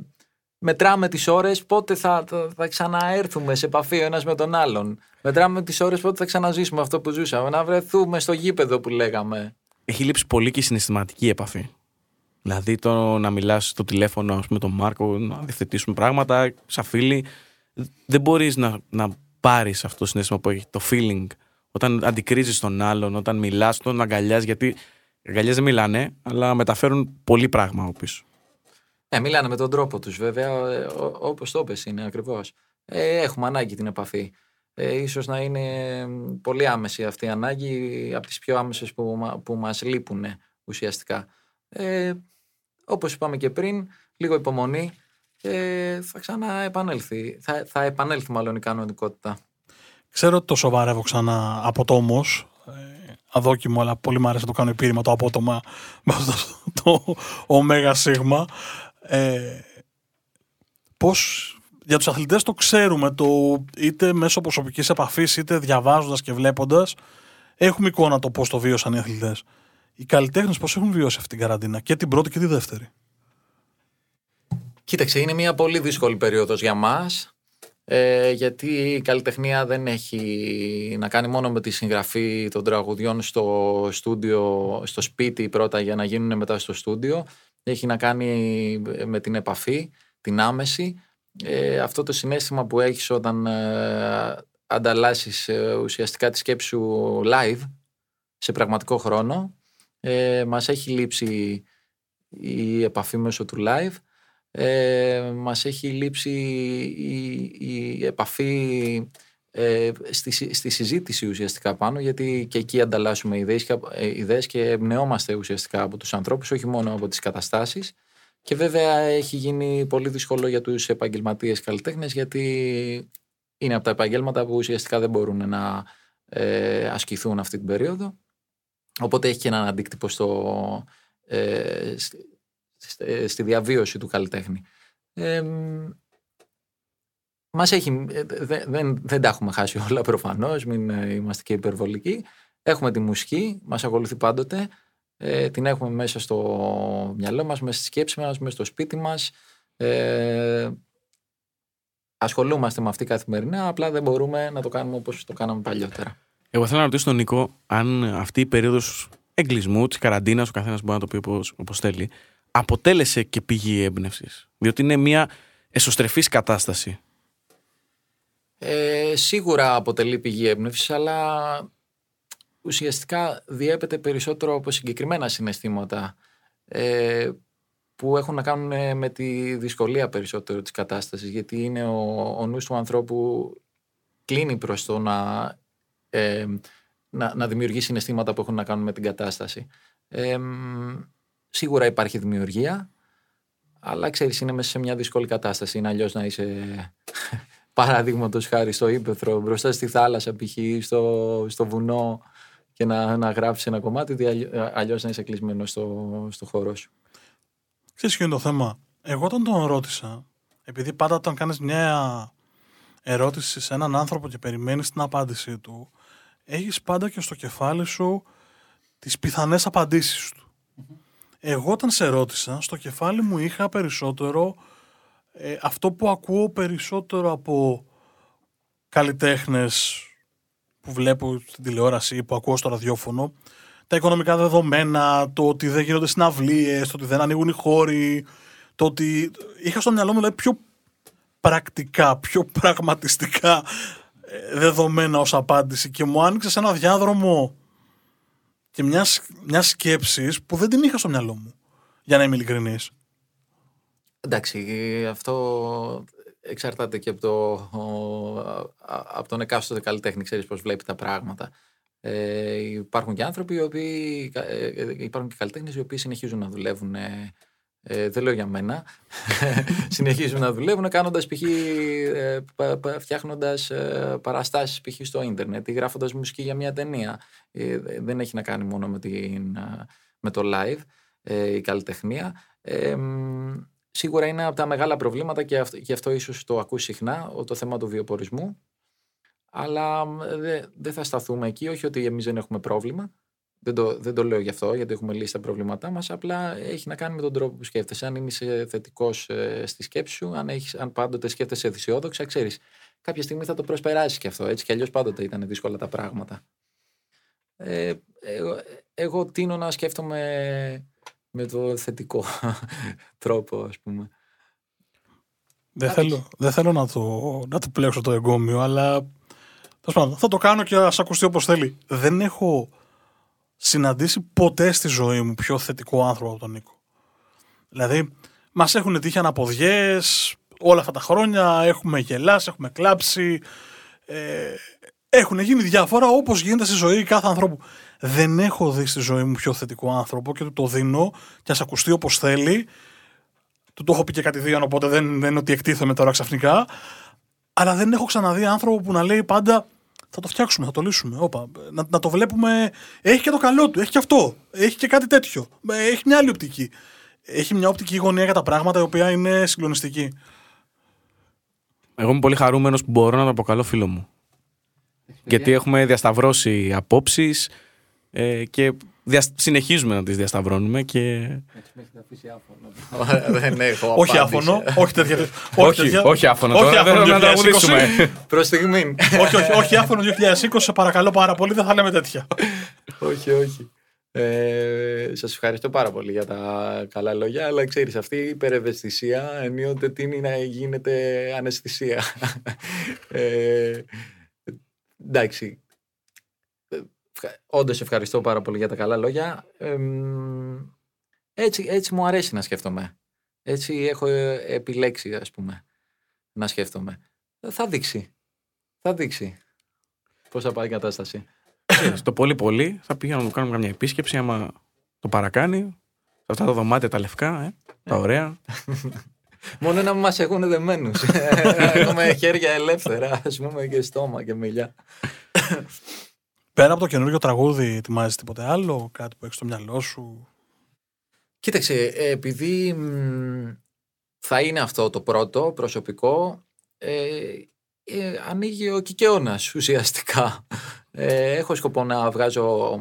μετράμε τις ώρες πότε θα, θα, θα ξαναέρθουμε σε επαφή ο ένας με τον άλλον. Μετράμε τις ώρες πότε θα ξαναζήσουμε αυτό που ζούσαμε. Να βρεθούμε στο γήπεδο που λέγαμε. Έχει λείψει πολύ και η συναισθηματική επαφή. Δηλαδή το να μιλάς στο τηλέφωνο ας πούμε, με τον Μάρκο, να διευθετήσουμε πράγματα, σαν φίλοι. Δεν μπορείς να, να πάρεις αυτό το συνέστημα που έχει, το feeling, όταν αντικρίζεις τον άλλον, όταν μιλάς, τον αγκαλιάζει. Γιατί οι αγκαλιές δεν μιλάνε, αλλά μεταφέρουν πολύ πράγμα από πίσω. Ε, μιλάνε με τον τρόπο τους, βέβαια, όπως το πες είναι ακριβώς. Ε, έχουμε ανάγκη την επαφή. Ε, ίσως να είναι πολύ άμεση αυτή η ανάγκη από τις πιο άμεσες που, μα- που μας λείπουν ουσιαστικά. Ε, όπως είπαμε και πριν, λίγο υπομονή και θα ξαναεπανέλθει. Θα, θα επανέλθει μάλλον η κανονικότητα. Ξέρω ότι το σοβαρεύω ξανά από το όμω. Ε, αδόκιμο, αλλά πολύ μου άρεσε να το κάνω επίρρημα το απότομα με αυτό το, το ωμέγα σίγμα. Ε, πώς για τους αθλητές το ξέρουμε, το, είτε μέσω προσωπικής επαφής, είτε διαβάζοντας και βλέποντας, έχουμε εικόνα το πώς το βίωσαν οι αθλητές. Οι καλλιτέχνες πώς έχουν βιώσει αυτή την καραντίνα, και την πρώτη και τη δεύτερη; Κοίταξε, είναι μια πολύ δύσκολη περίοδος για μας. Ε, γιατί η καλλιτεχνία δεν έχει να κάνει μόνο με τη συγγραφή των τραγουδιών στο στούντιο, στο σπίτι πρώτα για να γίνουν μετά στο στούντιο. Έχει να κάνει με την επαφή, την άμεση. Ε, αυτό το συνέστημα που έχεις όταν ε, ανταλλάσσεις ε, ουσιαστικά τη σκέψη σου live σε πραγματικό χρόνο. Ε, μας έχει λείψει η επαφή μέσω του live. Ε, μας έχει λείψει η, η επαφή ε, στη, συ- στη συζήτηση ουσιαστικά πάνω γιατί και εκεί ανταλλάσσουμε ιδέες και, ε, ιδέες και εμπνεόμαστε ουσιαστικά από τους ανθρώπους όχι μόνο από τις καταστάσεις. Και βέβαια έχει γίνει πολύ δύσκολο για τους επαγγελματίες καλλιτέχνες γιατί είναι από τα επαγγέλματα που ουσιαστικά δεν μπορούν να ε, ασκηθούν αυτή την περίοδο οπότε έχει και έναν αντίκτυπο στο, ε, στη- στη διαβίωση του καλλιτέχνη. Ε, μας έχει, ε, δε- δεν, δεν τα έχουμε χάσει όλα προφανώς, μην ε, είμαστε και υπερβολικοί. Έχουμε τη μουσική, μας ακολουθεί πάντοτε. Ε, την έχουμε μέσα στο μυαλό μας, μέσα στη σκέψη μας, μέσα στο σπίτι μας. Ε, ασχολούμαστε με αυτή καθημερινά, απλά δεν μπορούμε να το κάνουμε όπως το κάναμε παλιότερα. Εγώ θέλω να ρωτήσω τον Νίκο αν αυτή η περίοδος εγκλισμού, της καραντίνας, ο καθένας μπορεί να το πει όπως θέλει, αποτέλεσε και πηγή έμπνευσης. Διότι είναι μια εσωστρεφής κατάσταση. Ε, σίγουρα αποτελεί πηγή έμπνευσης, αλλά ουσιαστικά διέπεται περισσότερο από συγκεκριμένα συναισθήματα ε, που έχουν να κάνουν ε, με τη δυσκολία περισσότερο της κατάστασης γιατί είναι ο, ο νους του ανθρώπου κλείνει προς το να, ε, να, να δημιουργεί συναισθήματα που έχουν να κάνουν με την κατάσταση. Ε, μ, σίγουρα υπάρχει δημιουργία αλλά ξέρεις είναι μέσα σε μια δύσκολη κατάσταση είναι αλλιώς να είσαι παραδείγματος χάρη στο ύπεθρο μπροστά στη θάλασσα π.χ. Στο, στο βουνό και να, να γράψεις ένα κομμάτι δι- αλλιώ- αλλιώς να είσαι κλεισμένος στο, στο χώρο σου. Ξέρεις ποιο είναι το θέμα; Εγώ όταν τον ρώτησα, επειδή πάντα όταν κάνεις μια ερώτηση σε έναν άνθρωπο και περιμένεις την απάντησή του, έχεις πάντα και στο κεφάλι σου τις πιθανές απαντήσεις του. Εγώ όταν σε ρώτησα, στο κεφάλι μου είχα περισσότερο ε, αυτό που ακούω περισσότερο από καλλιτέχνες που βλέπω στην τηλεόραση ή που ακούω στο ραδιόφωνο, τα οικονομικά δεδομένα, το ότι δεν γίνονται συναυλίες, το ότι δεν ανοίγουν οι χώροι, το ότι είχα στο μυαλό μου δηλαδή, πιο πρακτικά, πιο πραγματιστικά ε, δεδομένα ως απάντηση και μου άνοιξε σε ένα διάδρομο και μιας, σκ- μιας σκέψης που δεν την είχα στο μυαλό μου, για να είμαι ειλικρινής. Εντάξει, αυτό εξαρτάται και από, το, ο- α- από τον εκάστοτε καλλιτέχνη, ξέρεις πώς βλέπει τα πράγματα. Ε, υπάρχουν και άνθρωποι οι οποίοι, ε, ε, υπάρχουν και καλλιτέχνες οι οποίοι συνεχίζουν να δουλεύουν ε, ε, δεν λέω για μένα. Συνεχίζουν να δουλεύουν κάνοντας π.χ. Ε, πα- πα- φτιάχνοντας ε, παραστάσεις π.χ. στο ίντερνετ ή γράφοντας μουσική για μια ταινία. Ε, δεν έχει να κάνει μόνο με, την, ε, με το live. ε, η καλλιτεχνία. Ε, σίγουρα είναι από τα μεγάλα προβλήματα και αυτό, και αυτό ίσως το ακούσει συχνά, το θέμα του βιοπορισμού. Αλλά δεν θα σταθούμε εκεί, όχι ότι εμείς δεν έχουμε πρόβλημα. Δεν το, δεν το λέω γι' αυτό, γιατί έχουμε λύσει τα προβλήματά μας. Απλά έχει να κάνει με τον τρόπο που σκέφτεσαι. Αν είσαι θετικός ε, στη σκέψη σου, αν, έχεις, αν πάντοτε σκέφτεσαι αισιόδοξα, ξέρεις. Κάποια στιγμή θα το προσπεράσει και αυτό. Έτσι κι αλλιώς πάντοτε ήταν δύσκολα τα πράγματα. Ε, εγώ, εγώ τίνω να σκέφτομαι με το θετικό τρόπο, ας πούμε. Δεν θέλω, δεν θέλω να, το, να το πλέξω το εγκόμιο, αλλά θα το κάνω και ας ακουστεί όπως θέλει. Δεν έχω συναντήσει ποτέ στη ζωή μου πιο θετικό άνθρωπο από τον Νίκο. Δηλαδή, μας έχουν τύχει αναποδιές όλα αυτά τα χρόνια, έχουμε γελάσει, έχουμε κλάψει, ε, έχουν γίνει διάφορα όπως γίνεται στη ζωή κάθε ανθρώπου. Δεν έχω δει στη ζωή μου πιο θετικό άνθρωπο και του το δίνω και ας ακουστεί όπως θέλει. Του το έχω πει και κάτι δύο, οπότε δεν, δεν είναι ότι εκτίθεμαι τώρα ξαφνικά. Αλλά δεν έχω ξαναδεί άνθρωπο που να λέει πάντα θα το φτιάξουμε, θα το λύσουμε. Όπα, να, να το βλέπουμε. Έχει και το καλό του, έχει και αυτό. Έχει και κάτι τέτοιο. Έχει μια άλλη οπτική. Έχει μια οπτική γωνία για τα πράγματα η οποία είναι συγκλονιστική. Εγώ είμαι πολύ χαρούμενος που μπορώ να το αποκαλώ φίλο μου. Γιατί έχουμε διασταυρώσει απόψεις ε, και δια... συνεχίζουμε να τις διασταυρώνουμε. Και... Έτσι με έχετε αφήσει άφωνο. Δεν έχω όχι άφωνο, όχι τέτοια. Όχι, όχι, όχι άφωνο. Όχι τώρα, άφωνο δεν τραγουδήσουμε. Προς στιγμή. όχι, όχι, όχι άφωνο 2020, σε παρακαλώ πάρα πολύ, δεν θα λέμε τέτοια. όχι, όχι. Ε, Σας ευχαριστώ πάρα πολύ για τα καλά λόγια, αλλά ξέρεις, αυτή η υπερευαισθησία ενίοτε τίνει να γίνεται αναισθησία. ε, εντάξει, Όντως ευχαριστώ πάρα πολύ για τα καλά λόγια. έτσι, έτσι μου αρέσει να σκέφτομαι. Έτσι έχω επιλέξει, ας πούμε, να σκέφτομαι. Θα δείξει. Θα δείξει. Πώς θα πάει η κατάσταση. Στο πολύ πολύ θα πήγαμε να κάνουμε μια επίσκεψη άμα το παρακάνει. Σε αυτά τα δωμάτια τα λευκά, ε, τα ε. ωραία. Μόνο να μας έχουν δεμένους. Έχουμε χέρια ελεύθερα, ας πούμε, και στόμα και μιλιά. Πέρα από το καινούργιο τραγούδι, ετοιμάζεις τίποτε άλλο, κάτι που έχεις στο μυαλό σου; Κοίταξε, ε, επειδή θα είναι αυτό το πρώτο προσωπικό, ε, ε, ανοίγει ο κικαιώνας ουσιαστικά. Ε, έχω σκοπό να βγάζω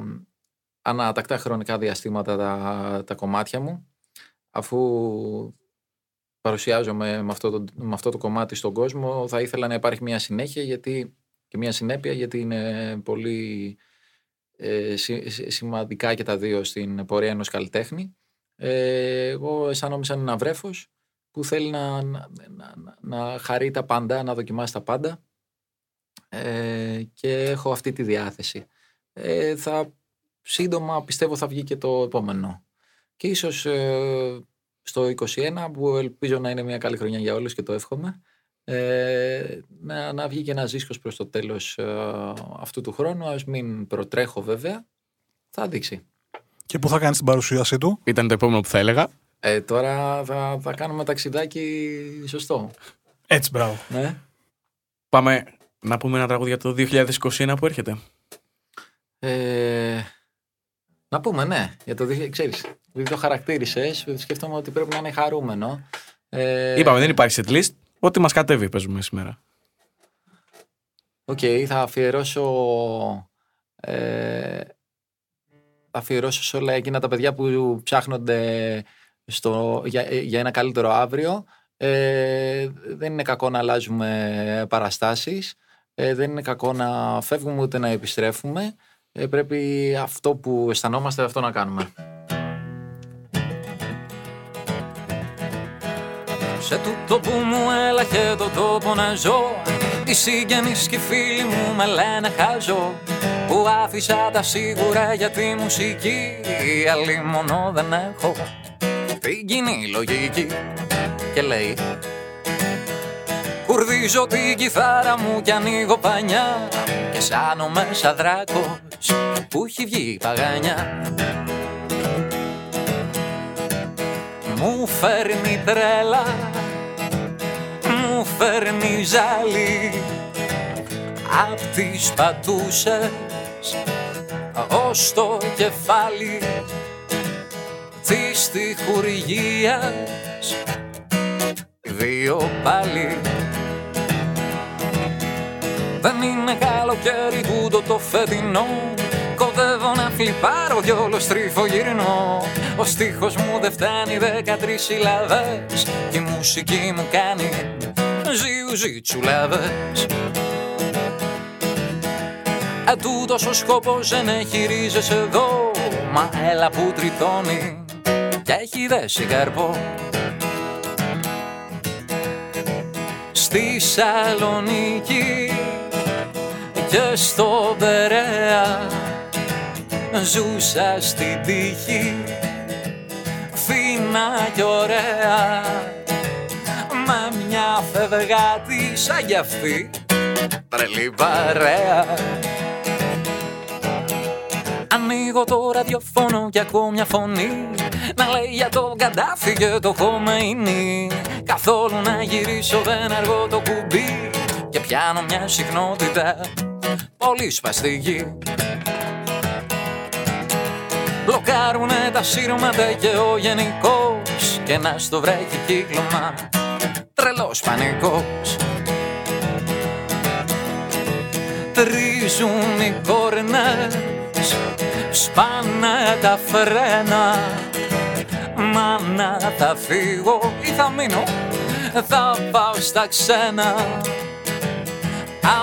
ανατακτά χρονικά διαστήματα τα, τα κομμάτια μου, αφού παρουσιάζομαι με αυτό, το, με αυτό το κομμάτι στον κόσμο, θα ήθελα να υπάρχει μια συνέχεια, γιατί και μια συνέπεια γιατί είναι πολύ ε, σημαντικά και τα δύο στην πορεία ενός καλλιτέχνη. Ε, εγώ αισθάνομαι σαν ένα βρέφος που θέλει να, να, να, να, χαρεί τα πάντα, να δοκιμάσει τα πάντα ε, και έχω αυτή τη διάθεση. Ε, θα, σύντομα πιστεύω θα βγει και το επόμενο. Και ίσως ε, στο 21 που ελπίζω να είναι μια καλή χρονιά για όλους και το εύχομαι ε, να, να βγει και ένας δίσκος προς το τέλος ε, αυτού του χρόνου. Ας μην προτρέχω βέβαια. Θα δείξει. Και πού θα κάνεις την παρουσίασή του; Ήταν το επόμενο που θα έλεγα. Ε, τώρα θα, θα κάνουμε ταξιδάκι σωστό. Έτσι, μπράβο. Ναι. Πάμε να πούμε ένα τραγούδι για το 2021 που έρχεται. Ε, να πούμε, ναι, για το 2020. Ξέρεις, επειδή το χαρακτήρισες, σκέφτομαι ότι πρέπει να είναι χαρούμενο. Ε, Είπαμε, δεν υπάρχει set list. Ό,τι μας κατέβει παίζουμε σήμερα. OK, okay, θα αφιερώσω... Ε, θα αφιερώσω σε όλα εκείνα τα παιδιά που ψάχνονται στο, για, για ένα καλύτερο αύριο. Ε, δεν είναι κακό να αλλάζουμε παραστάσεις. Ε, δεν είναι κακό να φεύγουμε ούτε να επιστρέφουμε. Ε, πρέπει αυτό που αισθανόμαστε αυτό να κάνουμε. Σε τούτο που μου έλαχε το τόπο να ζω. Οι συγγενείς και οι φίλοι μου με λένε χάζω. Που άφησα τα σίγουρα για τη μουσική Άλλη μόνο δεν έχω. Την κοινή λογική Και λέει Κουρδίζω την κιθάρα μου κι ανοίγω πανιά Και σάνω μέσα δράκος που έχει βγει παγανιά Μου φέρνει τρέλα μου φέρνει ζάλι απ' τις πατούσες ως το κεφάλι της τυχουργίας. Δύο πάλι. Δεν είναι καλοκαίρι τούτο το φετινό. Κοντεύω να φλιπάρω κι όλο στριφογυρνώ Ο στίχος μου δεν φτάνει δεκατρεις συλλαβές. Και η μουσική μου κάνει ζιου ζιτσουλαβές ε, τούτος ο σκοπός δεν έχει ρίζες εδώ. Μα έλα που τριτώνει και έχει δέσει καρπό Στη Σαλονίκη και στο Περέα Ζούσα στην τύχη φίνα κι ωραία. Με μια φευγάτη σαν κι αυτή τρελή παρέα Ανοίγω το ραδιοφόνο και ακούω μια φωνή. Να λέει για το Καντάφι και το Χομεϊνί Καθόλου να γυρίσω δεν αργώ το κουμπί. Και πιάνω μια συχνότητα πολύ σπαστική. Μπλοκάρουνε τα σύρματα και ο γενικός. Και να στο βρέχει κύκλωμα Τρελός πανικός. Τρίζουν οι κόρνες Σπάνε τα φρένα. Μα να θα φύγω ή θα μείνω Θα πάω στα ξένα.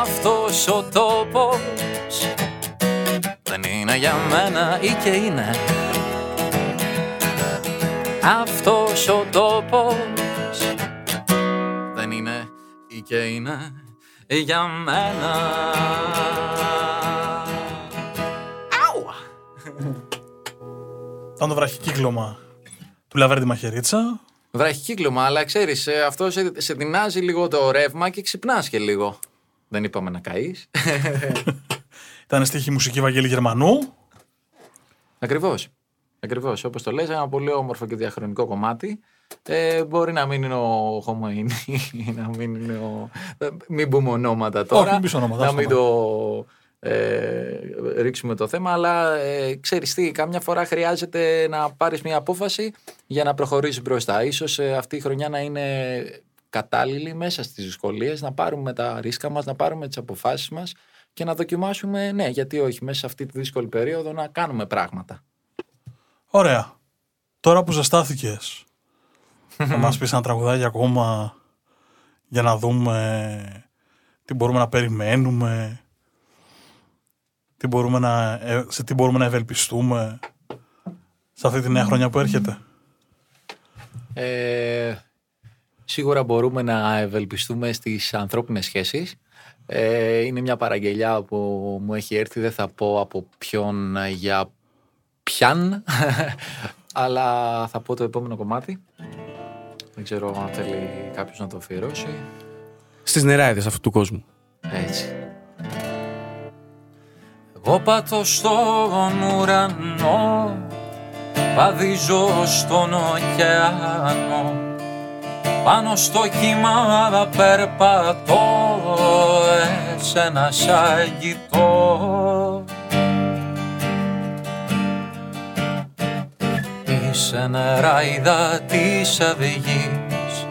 Αυτός ο τόπος Δεν είναι για μένα ή και είναι. Αυτός ο τόπος Δεν είναι ή και είναι για μένα Ήταν το βραχικύκλωμα του Λαβέρντι Μαχαιρίτσα. Βραχικύκλωμα, αλλά ξέρεις, αυτό σε, σε δυνάζει λίγο το ρεύμα και ξυπνάς και λίγο. Δεν είπαμε να καείς. Ήταν στίχη μουσική Βαγγέλη Γερμανού. Ακριβώς. Ακριβώς. Όπως το λες, ένα πολύ όμορφο και διαχρονικό κομμάτι. Ε, μπορεί να μην είναι ο Χωμαΐνη, να μην είναι ο. Ε, μην πούμε ονόματα τώρα. Όχι, μην πεις ονόματα, να άστο μην το ε, ρίξουμε το θέμα, αλλά ε, ξέρεις τι, κάμια φορά χρειάζεται να πάρεις μια απόφαση για να προχωρήσεις μπροστά. Ίσως ε, αυτή η χρονιά να είναι κατάλληλη μέσα στις δυσκολίες, να πάρουμε τα ρίσκα μας, να πάρουμε τις αποφάσεις μας και να δοκιμάσουμε, ναι, γιατί όχι, μέσα σε αυτή τη δύσκολη περίοδο να κάνουμε πράγματα. Ωραία. Τώρα που ζεστάθηκες, θα μας πεις ένα τραγουδάκι ακόμα για να δούμε τι μπορούμε να περιμένουμε, τι μπορούμε να, ε, σε τι μπορούμε να ευελπιστούμε σε αυτή τη νέα χρονιά που έρχεται. Ε, σίγουρα μπορούμε να ευελπιστούμε στις ανθρώπινες σχέσεις. Ε, είναι μια παραγγελιά που μου έχει έρθει, δεν θα πω από ποιον για ποιαν, αλλά θα πω το επόμενο κομμάτι. Δεν ξέρω αν θέλει κάποιος να το αφιερώσει. Στις νεράιδες αυτού του κόσμου. Έτσι. Εγώ πατώ στον ουρανό Παδίζω στον ωκεανό Πάνω στο κύμα περπατώ Εσένα σ' αγγιτώ Είσαι νεράιδα της αυγής.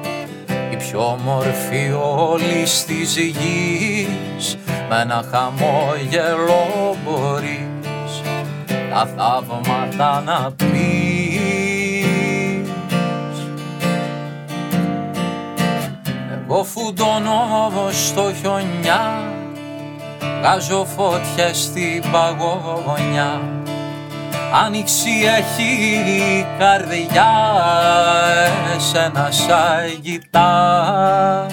Η πιο όμορφη όλης της γης με ένα χαμόγελο μπορείς τα θαύματα να πεις. Εγώ φουντώνω στο χιονιά βγάζω φωτιές στην παγωνιά Άνοιξη έχει η καρδιά εσένα σαν γητά.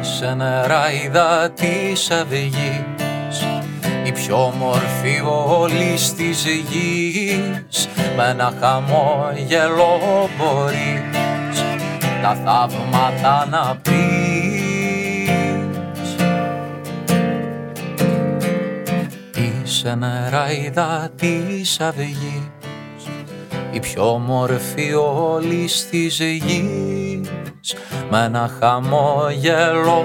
Είσαι νεράιδα της αυγής η πιο όμορφη όλης της γης. Με ένα χαμόγελο μπορείς τα θαύματα να πεις Είσαι νεράιδα της αυγής η πιο όμορφη όλης της γης με ένα χαμόγελο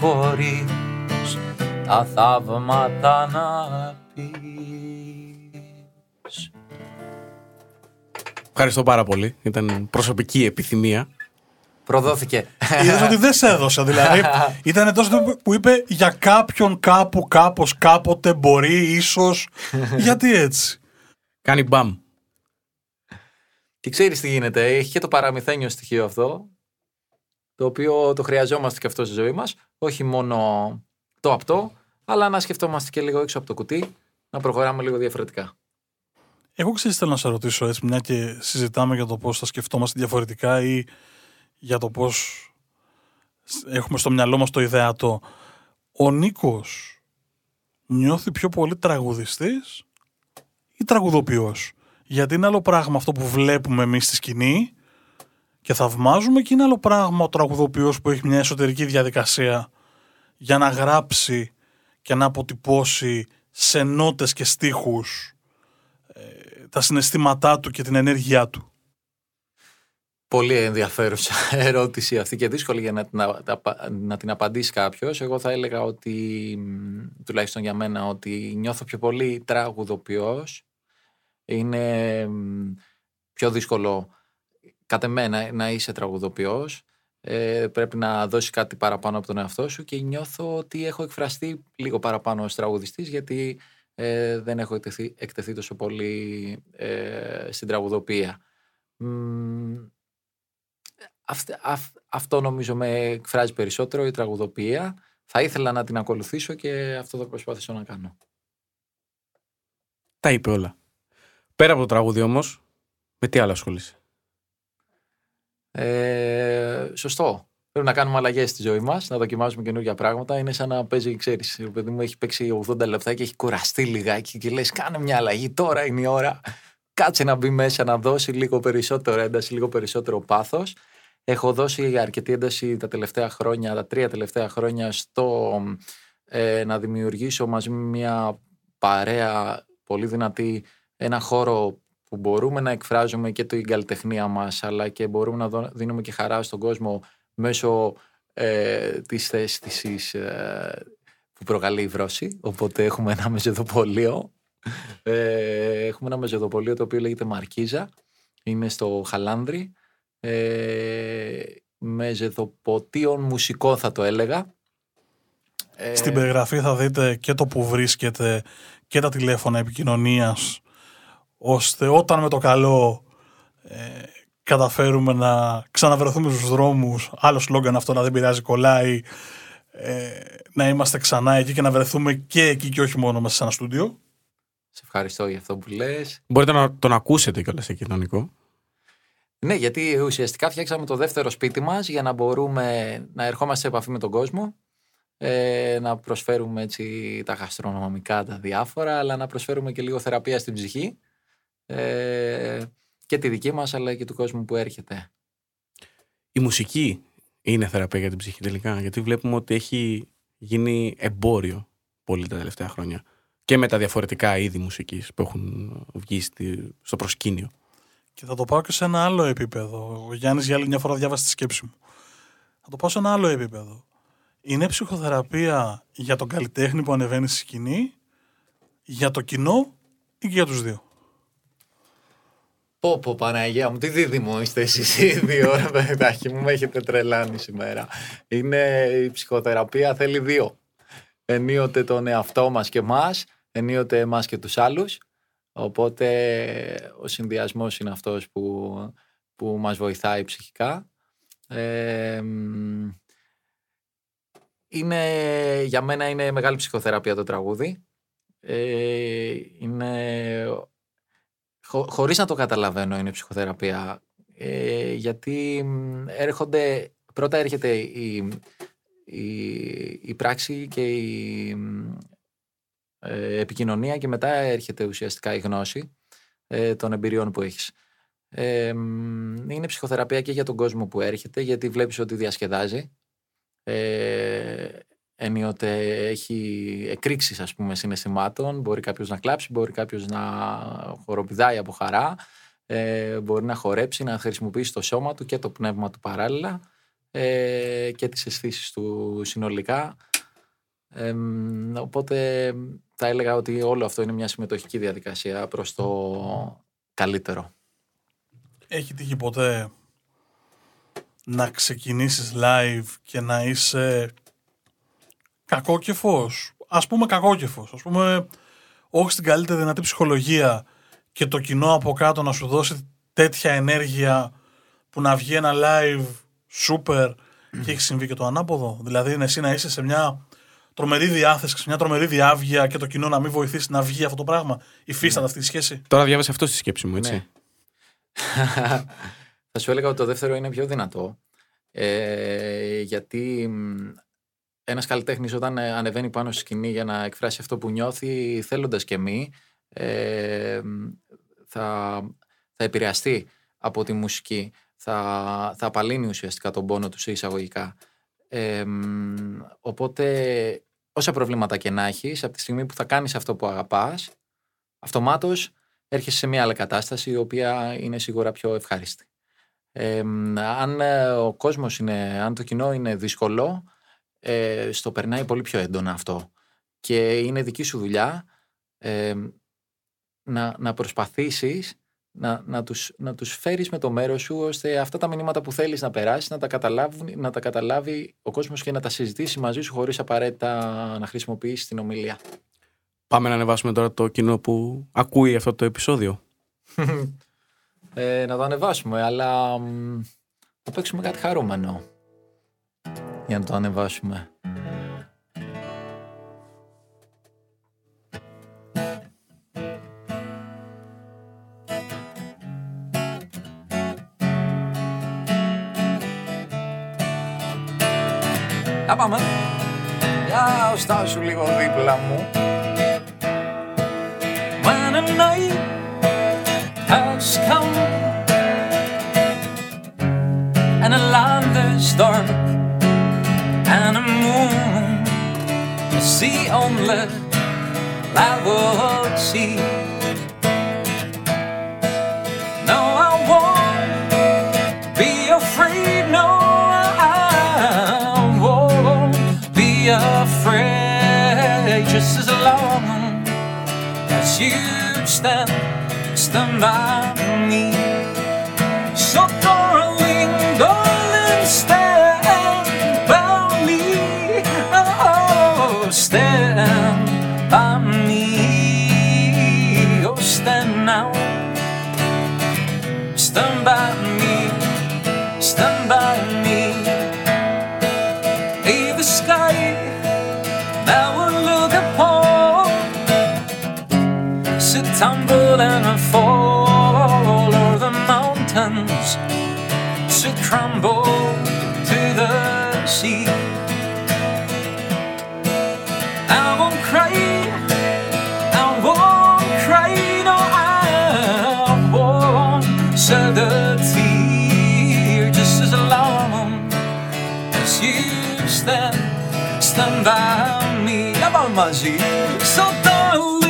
μπορείς τα θαύματα να πεις. Ευχαριστώ πάρα πολύ. Ήταν προσωπική επιθυμία. Προδόθηκε. Είδες ότι δεν σε έδωσε. Δηλαδή, ήταν τόσο που είπε για κάποιον κάπου, κάπως, κάποτε, μπορεί, ίσως. Γιατί έτσι; Κάνει μπαμ. Και ξέρεις τι γίνεται. Έχει και το παραμυθένιο στοιχείο αυτό. Το οποίο το χρειαζόμαστε και αυτό στη ζωή μας. Όχι μόνο το απτό, αλλά να σκεφτόμαστε και λίγο έξω από το κουτί, να προχωράμε λίγο διαφορετικά. Εγώ ξέρεις, θέλω να σε ρωτήσω έτσι, μια και συζητάμε για το πώς θα σκεφτόμαστε διαφορετικά ή για το πώς έχουμε στο μυαλό μας το ιδεατό. Ο Νίκος νιώθει πιο πολύ τραγουδιστής ή τραγουδοποιός; Γιατί είναι άλλο πράγμα αυτό που βλέπουμε εμείς στη σκηνή και θαυμάζουμε και είναι άλλο πράγμα ο τραγουδοποιός που έχει μια εσωτερική διαδικασία για να γράψει και να αποτυπώσει σε νότες και στίχους ε, τα συναισθήματά του και την ενέργειά του. Πολύ ενδιαφέρουσα ερώτηση αυτή και δύσκολη για να την, να την απαντήσει κάποιος. Εγώ θα έλεγα ότι, τουλάχιστον για μένα, ότι νιώθω πιο πολύ τραγουδοποιός. Είναι πιο δύσκολο κατ' εμένα να είσαι τραγουδοποιός. Ε, πρέπει να δώσεις κάτι παραπάνω από τον εαυτό σου και νιώθω ότι έχω εκφραστεί λίγο παραπάνω ως τραγουδιστής γιατί ε, δεν έχω εκτεθεί, εκτεθεί τόσο πολύ ε, στην τραγουδοποιία. Αυτό νομίζω με εκφράζει περισσότερο η τραγουδοποιία. Θα ήθελα να την ακολουθήσω και αυτό θα προσπαθήσω να κάνω. Τα είπε όλα. Πέρα από το τραγούδι όμως, με τι άλλο ασχολείσαι; Ε, σωστό. Πρέπει να κάνουμε αλλαγές στη ζωή μας, να δοκιμάζουμε καινούργια πράγματα. Είναι σαν να παίζει, ξέρεις, ο παιδί μου έχει παίξει 80 λεπτά και έχει κουραστεί λιγάκι και λες: Κάνε μια αλλαγή, τώρα είναι η ώρα. Κάτσε να μπει μέσα, να δώσει λίγο περισσότερο ένταση, λίγο περισσότερο πάθος. Έχω δώσει αρκετή ένταση τα τελευταία χρόνια, τα τρία τελευταία χρόνια, στο ε, να δημιουργήσω μαζί με μια παρέα πολύ δυνατή ένα χώρο που μπορούμε να εκφράζουμε και την καλλιτεχνία μας αλλά και μπορούμε να δίνουμε και χαρά στον κόσμο μέσω ε, της αίσθησης ε, που προκαλεί η βρώση. Οπότε έχουμε ένα μεζεδοπολείο. Ε, έχουμε ένα μεζεδοπολείο το οποίο λέγεται Μαρκίζα. Είναι στο Χαλάνδρι. Ε, μεζεδοποτίων μουσικό θα το έλεγα. Στην περιγραφή θα δείτε και το που βρίσκεται και τα τηλέφωνα επικοινωνίας ώστε όταν με το καλό ε, καταφέρουμε να ξαναβρεθούμε στους δρόμους, άλλο σλόγκαν αυτό να δεν πειράζει κολλάει, ε, να είμαστε ξανά εκεί και να βρεθούμε και εκεί και όχι μόνο μέσα σε ένα στούντιο. Σε ευχαριστώ για αυτό που λες. Μπορείτε να τον ακούσετε κιόλας εκεί τον Νικό. Ναι, γιατί ουσιαστικά φτιάξαμε το δεύτερο σπίτι μας για να μπορούμε να ερχόμαστε σε επαφή με τον κόσμο, ε, να προσφέρουμε έτσι τα γαστρονομικά, τα διάφορα, αλλά να προσφέρουμε και λίγο θεραπεία στην ψυχή ε, και τη δική μας αλλά και του κόσμου που έρχεται. Η μουσική είναι θεραπεία για την ψυχή τελικά γιατί βλέπουμε ότι έχει γίνει εμπόριο πολύ τα τελευταία χρόνια και με τα διαφορετικά είδη μουσικής που έχουν βγει στο προσκήνιο. Και θα το πάω και σε ένα άλλο επίπεδο. Ο Γιάννης για άλλη μια φορά διάβασε τη σκέψη μου. Θα το πάω σε ένα άλλο επίπεδο. Είναι ψυχοθεραπεία για τον καλλιτέχνη που ανεβαίνει στη σκηνή, για το κοινό ή και για τους δύο; Πω πω Παναγία μου, τι δίδυμο είστε εσείς οι δύο ρε παιδάκι μου, με έχετε τρελάνει σήμερα. Είναι η ψυχοθεραπεία θέλει δύο. Ενίοτε τον εαυτό μας και εμάς, ενίοτε εμάς και τους άλλους. Οπότε ο συνδυασμός είναι αυτός που, που μας βοηθάει ψυχικά. Ε, είναι, για μένα είναι μεγάλη ψυχοθεραπεία το τραγούδι. Ε, είναι χω, χωρίς να το καταλαβαίνω είναι ψυχοθεραπεία. Ε, γιατί έρχονται, πρώτα έρχεται η, η, η πράξη και η ε, επικοινωνία και μετά έρχεται ουσιαστικά η γνώση ε, των εμπειριών που έχεις. Ε, είναι ψυχοθεραπεία και για τον κόσμο που έρχεται γιατί βλέπεις ότι διασκεδάζει. Ε, ενίοτε έχει εκρήξεις ας πούμε συναισθημάτων. Μπορεί κάποιος να κλάψει, μπορεί κάποιος να χοροπηδάει από χαρά, ε, μπορεί να χορέψει, να χρησιμοποιήσει το σώμα του και το πνεύμα του παράλληλα ε, και τις αισθήσεις του συνολικά. οπότε θα έλεγα ότι όλο αυτό είναι μια συμμετοχική διαδικασία προς το καλύτερο. Έχει τύχει ποτέ να ξεκινήσεις live και να είσαι κακόκεφος; Ας πούμε κακόκεφος. Ας πούμε όχι στην καλύτερη δυνατή ψυχολογία και το κοινό από κάτω να σου δώσει τέτοια ενέργεια που να βγει ένα live super και έχει συμβεί και το ανάποδο. Δηλαδή είναι εσύ να είσαι σε μια τρομερή διάθεση, σε μια τρομερή διάβγεια και το κοινό να μην βοηθήσει να βγει αυτό το πράγμα. Υφίσταται αυτή τη σχέση. Τώρα διάβασε αυτό στη σκέψη μου, έτσι. Ναι. Θα σου έλεγα ότι το δεύτερο είναι πιο δυνατό. Ε, γιατί μ, ένας καλλιτέχνης όταν ε, ανεβαίνει πάνω στη σκηνή για να εκφράσει αυτό που νιώθει θέλοντας και μη ε, μ, θα, θα επηρεαστεί από τη μουσική θα, θα απαλύνει ουσιαστικά τον πόνο του σε εισαγωγικά ε, μ, οπότε όσα προβλήματα και να έχεις, από τη στιγμή που θα κάνεις αυτό που αγαπάς αυτομάτως έρχεσαι σε μια άλλη κατάσταση η οποία είναι σίγουρα πιο ευχάριστη. Ε, μ, αν ε, ο κόσμος είναι, αν το κοινό είναι δύσκολο, ε, στο περνάει πολύ πιο έντονα αυτό. Και είναι δική σου δουλειά ε, να, να προσπαθήσεις να, να, τους, να τους φέρεις με το μέρος σου ώστε αυτά τα μηνύματα που θέλεις να περάσεις να τα, καταλάβουν, να τα καταλάβει ο κόσμος και να τα συζητήσει μαζί σου χωρίς απαραίτητα να χρησιμοποιήσεις την ομιλία. Πάμε να ανεβάσουμε τώρα το κοινό που ακούει αυτό το επεισόδιο. Ε, να το ανεβάσουμε, αλλά μ, θα παίξουμε κάτι χαρούμενο για να το ανεβάσουμε. Να πάμε. Για στάσου λίγο δίπλα μου. When a night has come and a land is dark and a moon I see only I would see huge step, stand by. And and fall all over the mountains to crumble to the sea. I won't cry, I won't cry, I won't shed a tear just as long as you stand, stand by me. Come on, Muzzy. So don't.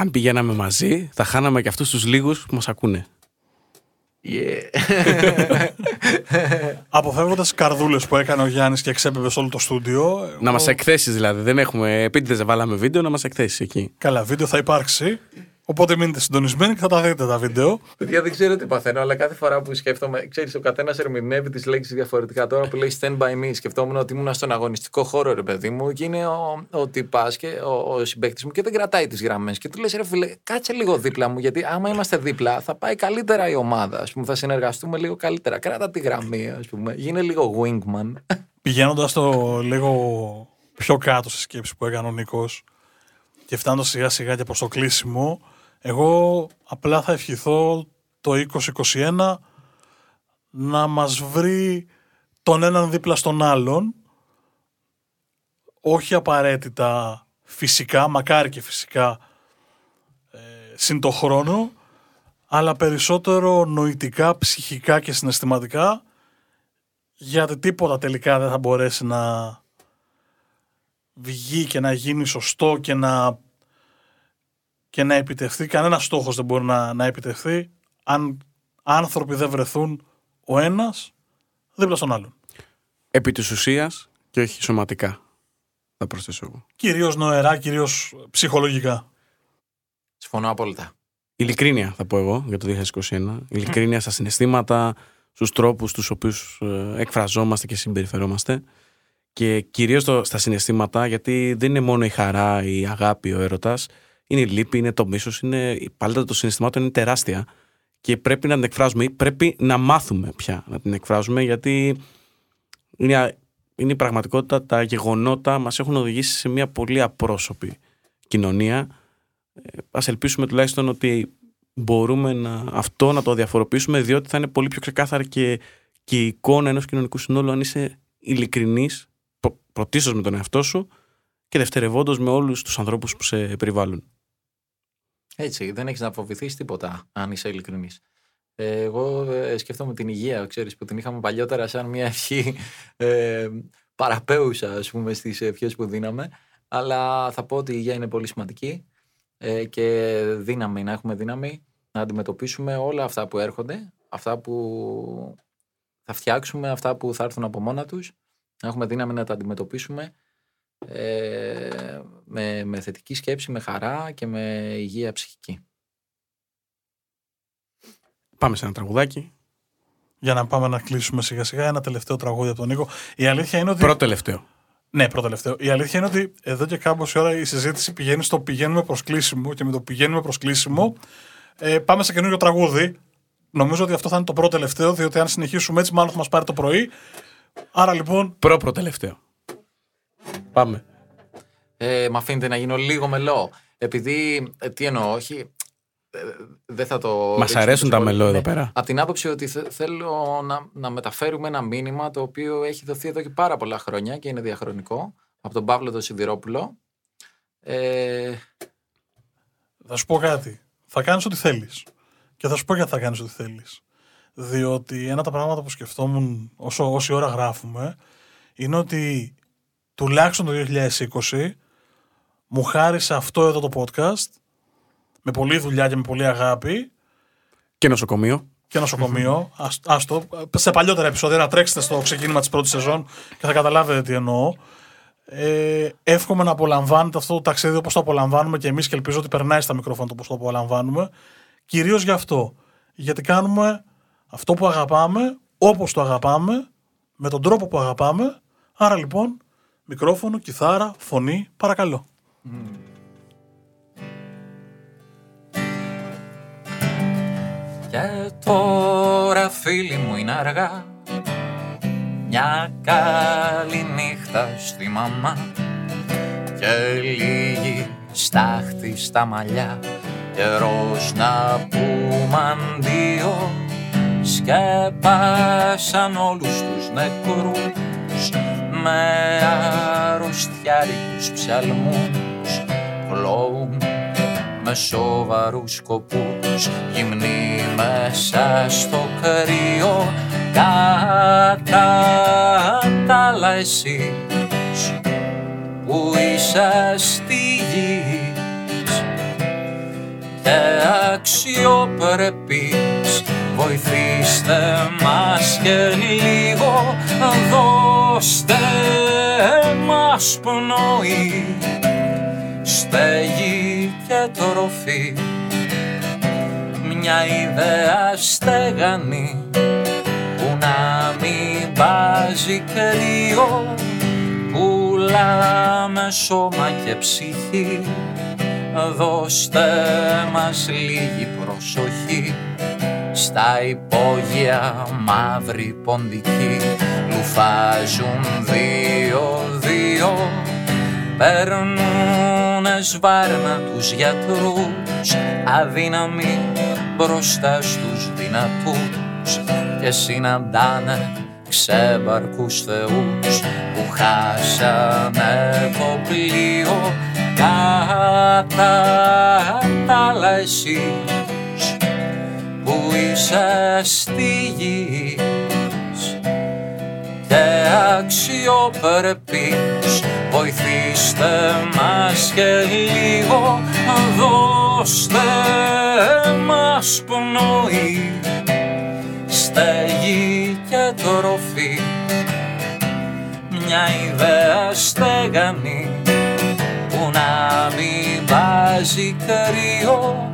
Αν πηγαίναμε μαζί, θα χάναμε και αυτούς τους λίγους που μας ακούνε. Yeah. Αποφεύγοντας τι καρδούλες που έκανε ο Γιάννης και εξέπεμπες σε όλο το στούντιο. Να εγώ- μας εκθέσεις δηλαδή. Δεν έχουμε επίτηδες να βάλαμε βίντεο, να μας εκθέσεις εκεί. Καλά, βίντεο θα υπάρξει. Οπότε μείνετε συντονισμένοι και θα τα δείτε τα βίντεο. Παιδιά, δεν ξέρω τι παθαίνω, αλλά κάθε φορά που σκέφτομαι, ξέρεις, ο καθένας ερμηνεύει τις λέξεις διαφορετικά. Τώρα που λέει stand by me, σκεφτόμουν ότι ήμουν στον αγωνιστικό χώρο, ρε παιδί μου, και είναι ο, ο τυπάς και ο, ο συμπαίκτης μου και δεν κρατάει τις γραμμές. Και του λες, ρε φίλε, κάτσε λίγο δίπλα μου, γιατί άμα είμαστε δίπλα θα πάει καλύτερα η ομάδα. Α πούμε, θα συνεργαστούμε λίγο καλύτερα. Κράτα τη γραμμή, ας πούμε. Γίνε λίγο wingman. Πηγαίνοντας το λίγο πιο κάτω στη σκέψη που έκανε ο Νίκος και φτάνοντας σιγά σιγά και προς το κλείσιμο, εγώ απλά θα ευχηθώ το 2021 να μας βρει τον έναν δίπλα στον άλλον. Όχι απαραίτητα φυσικά, μακάρι και φυσικά ε, συν το χρόνο αλλά περισσότερο νοητικά, ψυχικά και συναισθηματικά γιατί τίποτα τελικά δεν θα μπορέσει να βγει και να γίνει σωστό και να, και να επιτευχθεί. Κανένας στόχος δεν μπορεί να, να επιτευχθεί αν άνθρωποι δεν βρεθούν ο ένας δίπλα στον άλλον. Επί της ουσίας και όχι σωματικά, θα προσθέσω εγώ. Κυρίως νοερά, κυρίως ψυχολογικά. Συμφωνώ απόλυτα. Ειλικρίνεια θα πω εγώ για το 2021. Ειλικρίνεια στα συναισθήματα, στους τρόπους τους οποίους ε, εκφραζόμαστε και συμπεριφερόμαστε και κυρίως το, στα συναισθήματα γιατί δεν είναι μόνο η χαρά, η αγάπη, ο έρωτας είναι η λύπη, είναι το μίσος, είναι, η παλέτα των συναισθημάτων είναι τεράστια και πρέπει να την εκφράζουμε ή πρέπει να μάθουμε πια να την εκφράζουμε γιατί είναι, είναι η πραγματικότητα, τα γεγονότα μας έχουν οδηγήσει σε μια πολύ απρόσωπη κοινωνία. Ε, ας ελπίσουμε τουλάχιστον ότι μπορούμε να, αυτό να το διαφοροποιήσουμε διότι θα είναι πολύ πιο ξεκάθαρη και, και η εικόνα ενός κοινωνικού συνόλου αν είσαι ειλικρινής προ, πρωτίστως με τον εαυτό σου και δευτερευόντως με όλους τους ανθρώπους που σε περιβάλλουν. Έτσι, δεν έχεις να φοβηθείς τίποτα αν είσαι ειλικρινής. Ε, εγώ ε, σκέφτομαι την υγεία, ξέρεις, που την είχαμε παλιότερα σαν μια ευχή ε, παραπέουσα, ας πούμε, στις ευχές που δίναμε. Αλλά θα πω ότι η υγεία είναι πολύ σημαντική ε, και δύναμη, να έχουμε δύναμη να αντιμετωπίσουμε όλα αυτά που έρχονται, αυτά που θα φτιάξουμε, αυτά που θα έρθουν από μόνα τους, να έχουμε δύναμη να τα αντιμετωπίσουμε ε, με, με θετική σκέψη, με χαρά και με υγεία ψυχική. Πάμε σε ένα τραγουδάκι. Για να πάμε να κλείσουμε σιγά σιγά ένα τελευταίο τραγούδι από τον Νίκο. Η αλήθεια είναι ότι. Πρώτο τελευταίο. Ναι, πρώτο τελευταίο. Η αλήθεια είναι ότι εδώ και κάμποση ώρα η συζήτηση πηγαίνει στο πηγαίνουμε προς κλείσιμο και με το πηγαίνουμε προς κλείσιμο ε, πάμε σε καινούριο τραγούδι. Νομίζω ότι αυτό θα είναι το πρώτο τελευταίο, διότι αν συνεχίσουμε έτσι, μάλλον θα μας πάρει το πρωί. Άρα λοιπόν. Προ τελευταίο. Πάμε. Ε, μ' αφήνετε να γίνω λίγο μελό. Επειδή. Ε, τι εννοώ, όχι. Ε, δεν θα το. Μας αρέσουν τα μελό εδώ πέρα. Από την άποψη ότι θέλω να, να μεταφέρουμε ένα μήνυμα το οποίο έχει δοθεί εδώ και πάρα πολλά χρόνια και είναι διαχρονικό. Από τον Παύλο τον Σιδηρόπουλο. Ε... Θα σου πω κάτι θα κάνεις ό,τι θέλεις. Και θα σου πω γιατί θα κάνεις ό,τι θέλεις. Διότι ένα από τα πράγματα που σκεφτόμουν όσο, όση ώρα γράφουμε είναι ότι τουλάχιστον το 2020 μου χάρισε αυτό εδώ το podcast με πολλή δουλειά και με πολλή αγάπη. Και νοσοκομείο. Και νοσοκομείο. Άστο. Σε παλιότερα επεισόδια να τρέξετε στο ξεκίνημα της πρώτης σεζόν και θα καταλάβετε τι εννοώ. Ε, εύχομαι να απολαμβάνετε αυτό το ταξίδι όπως το απολαμβάνουμε και εμείς και ελπίζω ότι περνάει στα μικρόφωνα όπω το απολαμβάνουμε. Κυρίως γι' αυτό. Γιατί κάνουμε αυτό που αγαπάμε, όπως το αγαπάμε, με τον τρόπο που αγαπάμε. Άρα λοιπόν, μικρόφωνο, κιθάρα, φωνή, παρακαλώ. Και τώρα φίλοι μου είναι αργά. Μια καλή νύχτα στη μαμά και λίγη στάχτη στα μαλλιά. Καιρός να πούμε αντίο σκέπασαν όλους τους νεκρούς με αρρωστιάρικους ψαλμούς κλόουν με σοβαρούς σκοπούς γυμνοί μέσα στο κρύο. Κατά τα άλλα εσείς που είσαστε γης και αξιοπρεπείς βοηθήστε μας και λίγο δώστε μας πνοή. Στέγη και τροφή μια ιδέα στεγανή να μην βάζει κρύο πουλάμε σώμα και ψυχή δώστε μας λίγη προσοχή στα υπόγεια μαύρη ποντική λουφάζουν δύο-δύο παίρνουνες σβάρνα τους γιατρούς αδύναμοι μπροστά στους δυνατούς και συναντάνε ξέμπαρκους θεούς που χάσανε το πλοίο. Κατά τα άλλα εσείς είσαι στη γη και αξιοπρεπείς βοηθήστε μας και λίγο δώστε μας πνοή στέγη και τροφή μια ιδέα στέγανη που να μην βάζει κρύο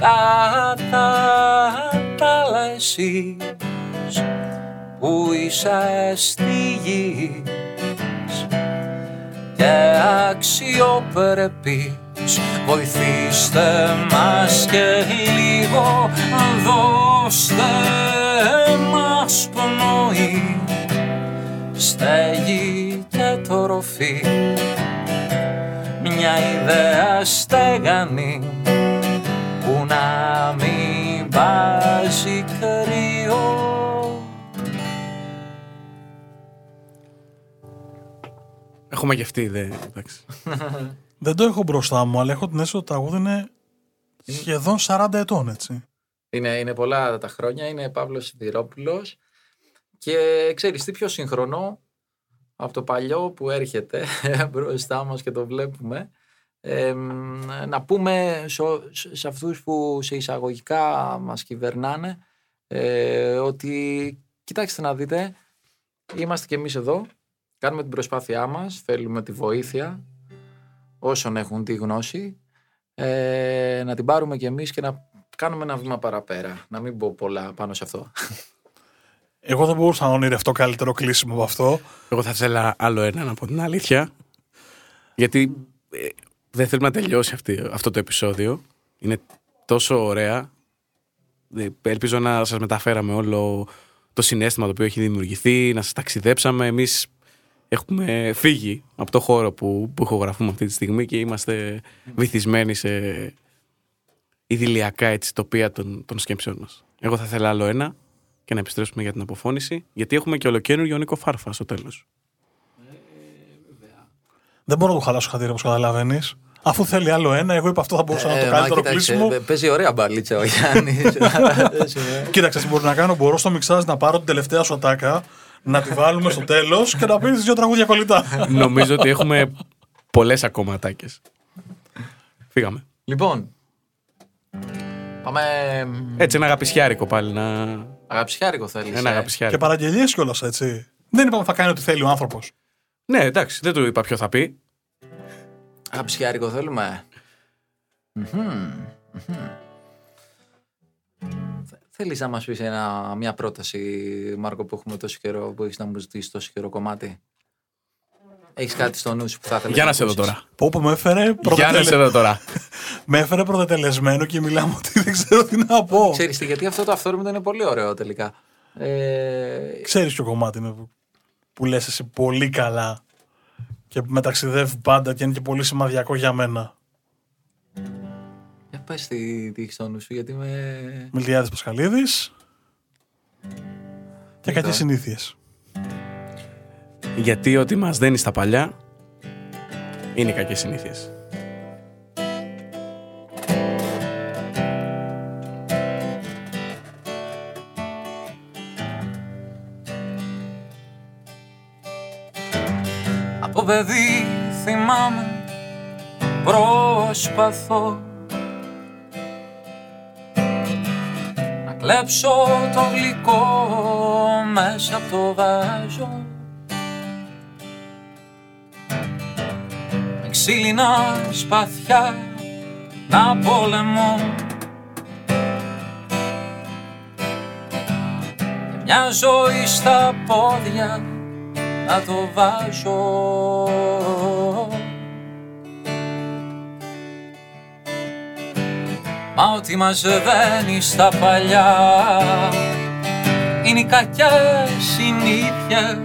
κατά τα λεσείς που είσαι στη γη και αξιοπρεπείς. Βοηθήστε μας και λίγο δώστε μας πνοή στέγη και τροφή μια ιδέα στέγανη που να μην βάζει κρύο Έχουμε γευτεί, δε. Εντάξει. Δεν το έχω μπροστά μου, αλλά έχω την αίσθηση ότι το τραγούδι είναι σχεδόν 40 ετών, έτσι. Είναι, είναι πολλά τα χρόνια, είναι Παύλος Σιδηρόπουλος και ξέρεις τι πιο σύγχρονο από το παλιό που έρχεται μπροστά μας και το βλέπουμε; Ε, να πούμε σε, σε αυτούς που σε εισαγωγικά μας κυβερνάνε ε, ότι κοιτάξτε να δείτε είμαστε και εμείς εδώ κάνουμε την προσπάθειά μας θέλουμε τη βοήθεια όσων έχουν τη γνώση ε, να την πάρουμε και εμείς και να κάνουμε ένα βήμα παραπέρα να μην πω πολλά πάνω σε αυτό Εγώ δεν μπορούσα να ονειρευτώ καλύτερο κλείσιμο από αυτό. Εγώ θα ήθελα άλλο ένα να πω την αλήθεια. Γιατί ε, δεν θέλουμε να τελειώσει αυτή, αυτό το επεισόδιο. Είναι τόσο ωραία. Ε, Ελπίζω να σας μεταφέραμε όλο το συνέστημα το οποίο έχει δημιουργηθεί, να σας ταξιδέψαμε. Εμείς έχουμε φύγει από το χώρο που, που ηχογραφούμε αυτή τη στιγμή και είμαστε βυθισμένοι σε ιδηλιακά έτσι, τοπία των, των σκέψεων μας. Εγώ θα ήθελα άλλο ένα και να επιστρέψουμε για την αποφώνηση, γιατί έχουμε και ολοκένουργιο Νίκο Φάρφα στο τέλος. Δεν μπορώ να το χαλάσω χατήρι όπως καταλαβαίνεις. Αφού θέλει άλλο ένα, εγώ είπα αυτό θα μπορούσα να είναι το Ε, μα καλύτερο κοίταξε, κλείσιμο. ε, Παίζει ωραία μπαλίτσα ο Γιάννης. Κοίταξε, τι μπορεί να κάνω. Μπορώ στο μιξάζ να πάρω την τελευταία σου ατάκα, να τη βάλουμε στο τέλος και να πεις δύο τραγούδια κολλητά. Νομίζω ότι έχουμε πολλές ακόμα ατάκες. Φύγαμε. λοιπόν. Πάμε. Έτσι ένα αγαπησιάρικο πάλι. Να... Αγαπησιάρικο θέλεις. Ένα και αγαπησιάρικο. παραγγελίες κιόλας, έτσι. Δεν είπαμε θα κάνει ό,τι θέλει ο άνθρωπος. Ναι, εντάξει, δεν του είπα ποιο θα πει. Αγαπησιάρικο θέλουμε. Μμμ, μμμ. Θε- Θέλεις να μας πεις ένα, μια πρόταση, Μάρκο, που έχουμε τόσο καιρό, που έχεις να μου ζητήσεις τόσο καιρό κομμάτι; Έχεις κάτι στο νου σου που θα ήθελες Για να σε δω ακούσεις; τώρα. Πω που με έφερε, Για να προδετελε... σε δω τώρα. με έφερε προδετελεσμένο και μιλάμε ότι δεν ξέρω τι να πω. Ξέρεις τι, γιατί αυτό το αυθόρμητο είναι πολύ ωραίο τελικά. Ε, Ξέρεις ποιο κομμάτι είναι που- που λες εσύ πολύ καλά και με ταξιδεύει πάντα και είναι και πολύ σημαδιακό για μένα. για πες τι, τι έχεις στο νου σου, γιατί με... Μιλτιάδης Πασχαλίδης και Εδώ. κακές συνήθειες. Γιατί ό,τι μας δένεις στα παλιά είναι οι κακές συνήθειες. Παιδί θυμάμαι. Προσπαθώ Να κλέψω το γλυκό μέσα από το βάζο Με ξύλινα σπαθιά να πολεμώ. Και μια ζωή στα πόδια να το βάζω. Μα ό,τι μας δένει στα παλιά είναι οι κακές συνήθειες.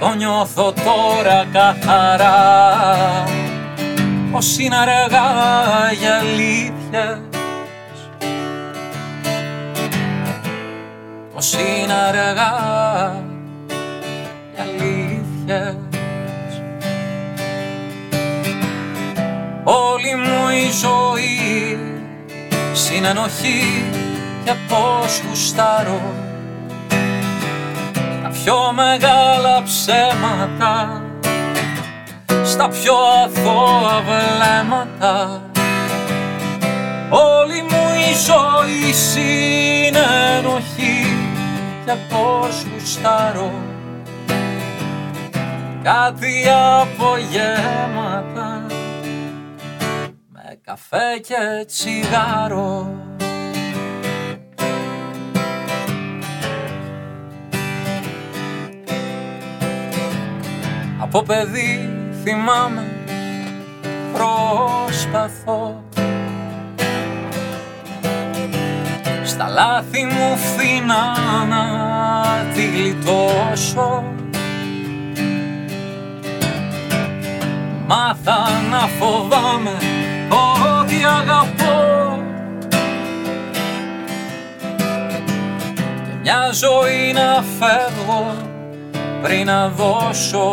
Το νιώθω τώρα καθαρά πως είναι αργά για αλήθειες πως είναι αργά για αλήθειες. Όλη μου η ζωή συνενοχή και πως γουστάρω. Τα πιο μεγάλα ψέματα στα πιο αθώα βλέμματα. Όλη μου η ζωή συνενοχή και πως γουστάρω κάτι απογέματα με καφέ και τσιγάρο. Από παιδί θυμάμαι προσπαθώ Στα λάθη μου φθήνα να τη γλιτώσω. Μάθα να φοβάμαι ό,τι αγαπώ. Και μια ζωή να φεύγω πριν να δώσω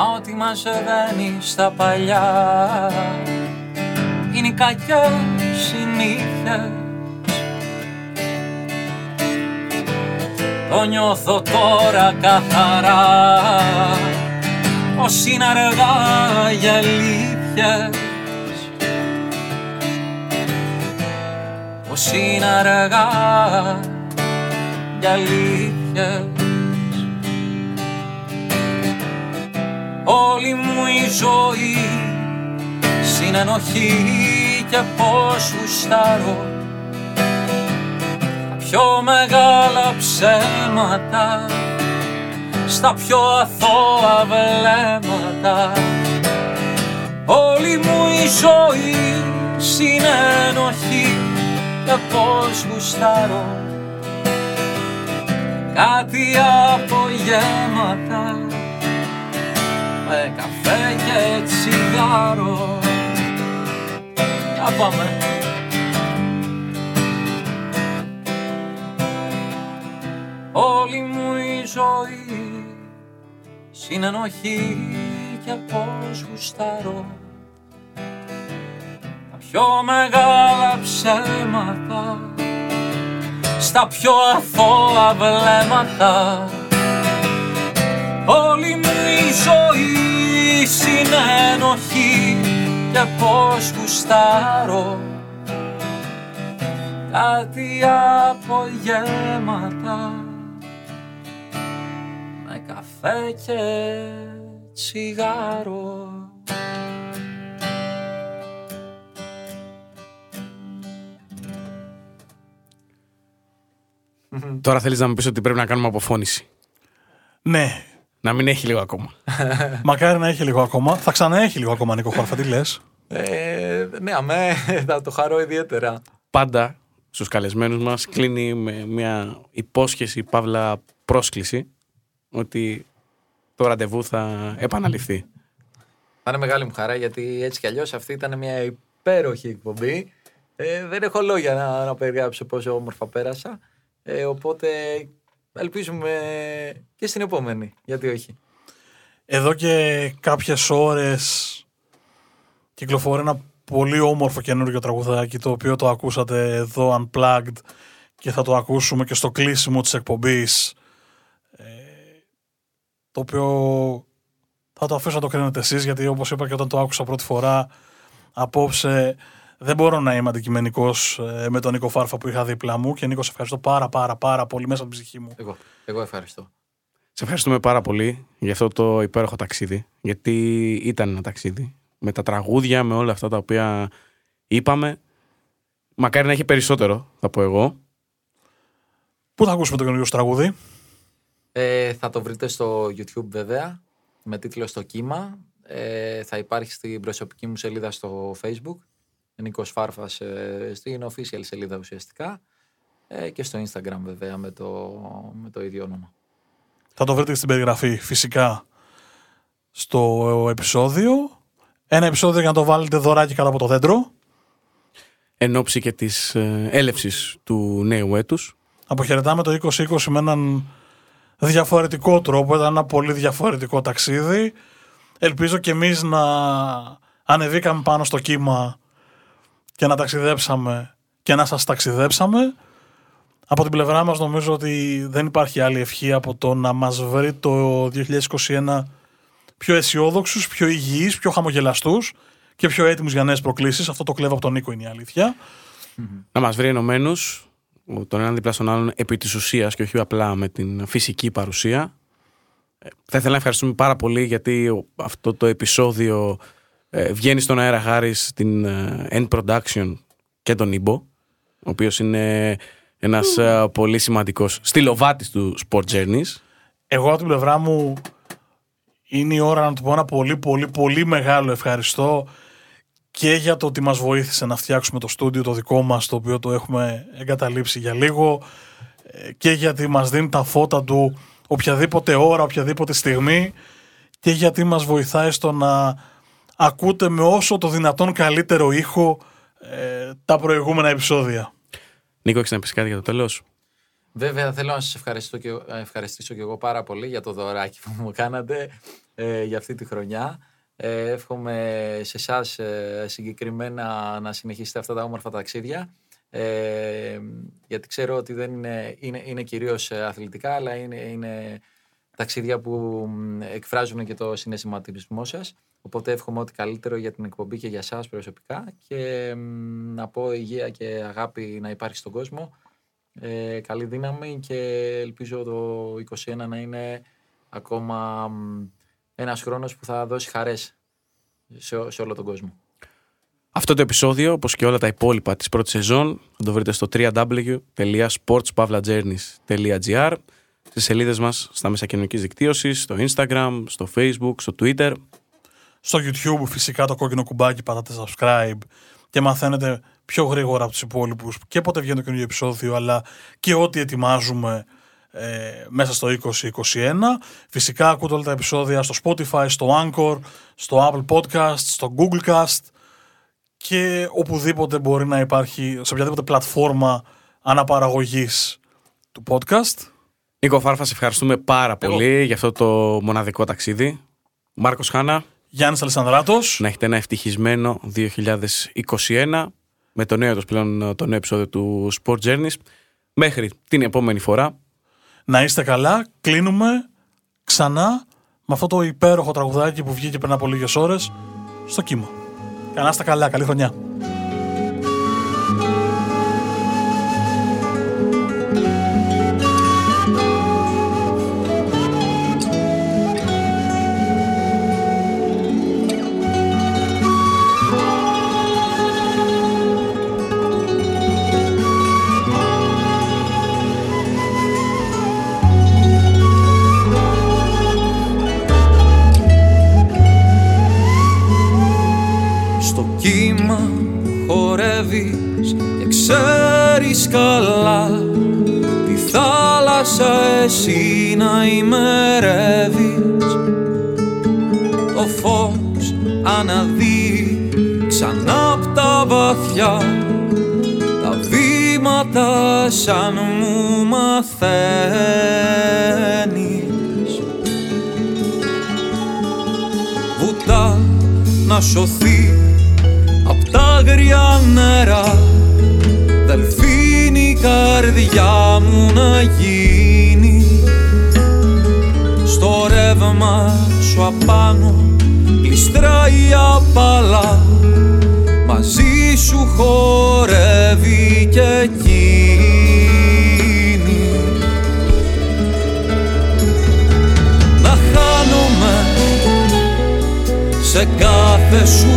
Μα ό,τι μαζευαίνει στα παλιά. Είναι οι κακές συνήθειες Το νιώθω τώρα καθαρά. Πως είναι αργά για αλήθειες. Πως είναι αργά για αλήθειες Όλη μου η ζωή συνενοχή και πως γουστάρω τα πιο μεγάλα ψέματα στα πιο αθώα βλέμματα. Όλη μου η ζωή συνενοχή και πως γουστάρω κάτι απογέματα με καφέ και τσιγάρο. Να πάμε. Όλη μου η ζωή συνενοχή και πως γουστάρω τα πιο μεγάλα ψέματα στα πιο αθώα βλέμματα Όλη μου η ζωή συνενοχή και πως γουστάρω. Κάτι απογέματα με καφέ και τσιγάρο. Τώρα θέλεις να μου πεις ότι πρέπει να κάνουμε αποφώνηση. Ναι, Να μην έχει λίγο ακόμα. μακάρι να έχει λίγο ακόμα. Θα ξαναέχει λίγο ακόμα, Νίκο Χόρφα, τι λες; ε, Ναι, αμέ, θα το χαρώ ιδιαίτερα Πάντα στους καλεσμένους μας κλείνει με μια υπόσχεση, παύλα πρόσκληση ότι το ραντεβού θα επαναληφθεί. Θα είναι μεγάλη μου χαρά γιατί έτσι κι αλλιώς αυτή ήταν μια υπέροχη εκπομπή. Ε, δεν έχω λόγια να, να περιγράψω πόσο όμορφα πέρασα. Ε, οπότε ελπίζουμε και στην επόμενη. Γιατί όχι. Εδώ και κάποιες ώρες κυκλοφορεί ένα πολύ όμορφο καινούργιο τραγουδάκι το οποίο το ακούσατε εδώ Unplugged και θα το ακούσουμε και στο κλείσιμο της εκπομπής ε, το οποίο θα το αφήσω να το κρίνετε εσείς γιατί όπως είπα και όταν το άκουσα πρώτη φορά απόψε δεν μπορώ να είμαι αντικειμενικός ε, με τον Νίκο Φάρφα που είχα δίπλα μου και Νίκος σε ευχαριστώ πάρα πάρα πάρα πολύ μέσα από την ψυχή μου. Εγώ, εγώ ευχαριστώ. Σε ευχαριστούμε πάρα πολύ για αυτό το υπέροχο ταξίδι. Γιατί ήταν ένα ταξίδι. Με τα τραγούδια, με όλα αυτά τα οποία είπαμε. Μακάρι να έχει περισσότερο, θα πω εγώ. Πού θα ακούσουμε το καινούργιο σου τραγούδι; Ε, θα το βρείτε στο YouTube βέβαια με τίτλο «Στο κύμα». Ε, θα υπάρχει στην προσωπική μου σελίδα στο Facebook. Νίκος Φάρφας ε, στην official σελίδα ουσιαστικά. Ε, και στο Instagram βέβαια με το, με το ίδιο όνομα. Θα το βρείτε στην περιγραφή φυσικά στο επεισόδιο. Ένα επεισόδιο για να το βάλετε δωράκι κάτω από το δέντρο. Εν ώψη και της ε, έλευσης του νέου έτους. Αποχαιρετάμε το 2020 με έναν διαφορετικό τρόπο. Ήταν ένα πολύ διαφορετικό ταξίδι. Ελπίζω και εμείς να ανεβήκαμε πάνω στο κύμα και να ταξιδέψαμε και να σας ταξιδέψαμε. Από την πλευρά μας νομίζω ότι δεν υπάρχει άλλη ευχή από το να μας βρει το 2021 πιο αισιόδοξους, πιο υγιείς, πιο χαμογελαστούς και πιο έτοιμους για νέες προκλήσεις. Αυτό το κλέβω από τον Νίκο είναι η αλήθεια. Να μας βρει ενωμένους, τον έναν δίπλα στον άλλον επί της ουσίας και όχι απλά με την φυσική παρουσία. Ε, Θα ήθελα να ευχαριστούμε πάρα πολύ γιατί ο- αυτό το επεισόδιο ε, βγαίνει στον αέρα χάρης στην ε, End Production και τον Ιμπο, ο οποίος είναι ένας ε, πολύ σημαντικός στυλοβάτης του Sport Journeys. Εγώ από την πλευρά μου είναι η ώρα να του πω ένα πολύ πολύ πολύ μεγάλο ευχαριστώ και για το ότι μας βοήθησε να φτιάξουμε το στούντιο το δικό μας το οποίο το έχουμε εγκαταλείψει για λίγο ε, και γιατί μας δίνει τα φώτα του οποιαδήποτε ώρα, οποιαδήποτε στιγμή και γιατί μας βοηθάει στο να ακούτε με όσο το δυνατόν καλύτερο ήχο ε, τα προηγούμενα επεισόδια. Νίκο, έχεις να πεις κάτι για το τέλος; Βέβαια, θέλω να σας ευχαριστώ και, ευχαριστήσω και εγώ πάρα πολύ για το δωράκι που μου κάνατε ε, για αυτή τη χρονιά. Ε, εύχομαι σε εσάς συγκεκριμένα να συνεχίσετε αυτά τα όμορφα ταξίδια. Ε, γιατί ξέρω ότι δεν είναι, είναι, είναι κυρίως ε, αθλητικά, αλλά είναι, είναι ταξίδια που μ, εκφράζουν και το συναισθηματισμό σας. Οπότε εύχομαι ό,τι καλύτερο για την εκπομπή και για σας προσωπικά και μ, να πω υγεία και αγάπη να υπάρχει στον κόσμο. Ε, καλή δύναμη και ελπίζω το 21 να είναι ακόμα μ, ένας χρόνος που θα δώσει χαρές σε, σε όλο τον κόσμο. Αυτό το επεισόδιο, όπως και όλα τα υπόλοιπα της πρώτης σεζόν, θα το βρείτε στο www.sportspavlajourneys.gr στις σελίδες μας στα μέσα κοινωνικής δικτύωσης, στο Instagram, στο Facebook, στο Twitter. Στο YouTube φυσικά το κόκκινο κουμπάκι πατάτε subscribe και μαθαίνετε πιο γρήγορα από τους υπόλοιπους και πότε βγαίνει το καινούργιο επεισόδιο αλλά και ό,τι ετοιμάζουμε ε, μέσα στο 2021. Φυσικά ακούτε όλα τα επεισόδια στο Spotify, στο Anchor, στο Apple Podcast, στο Google Cast και οπουδήποτε μπορεί να υπάρχει, σε οποιαδήποτε πλατφόρμα αναπαραγωγής του podcast. Νίκο Φάρφα, σε ευχαριστούμε πάρα Εγώ. πολύ για αυτό το μοναδικό ταξίδι. Μάρκος Χάνα, Γιάννης Αλεσανδράτος. να έχετε ένα ευτυχισμένο 2021 με το νέο έτος πλέον το νέο επεισόδιο του Sport Journeys. Μέχρι την επόμενη φορά. Να είστε καλά. Κλείνουμε ξανά με αυτό το υπέροχο τραγουδάκι που βγήκε πριν από λίγες ώρες στο κύμα. Καλά είστε καλά. Καλή χρονιά. Σαν μου μαθαίνεις. Βουτά να σωθεί απ' τα αγριά νερά. Δελφίνη η καρδιά μου να γίνει. Στο ρεύμα σου απάνω γλιστράει απαλά Μαζί σου χορεύει και εκείνη. Να χάνομαι σε κάθε σου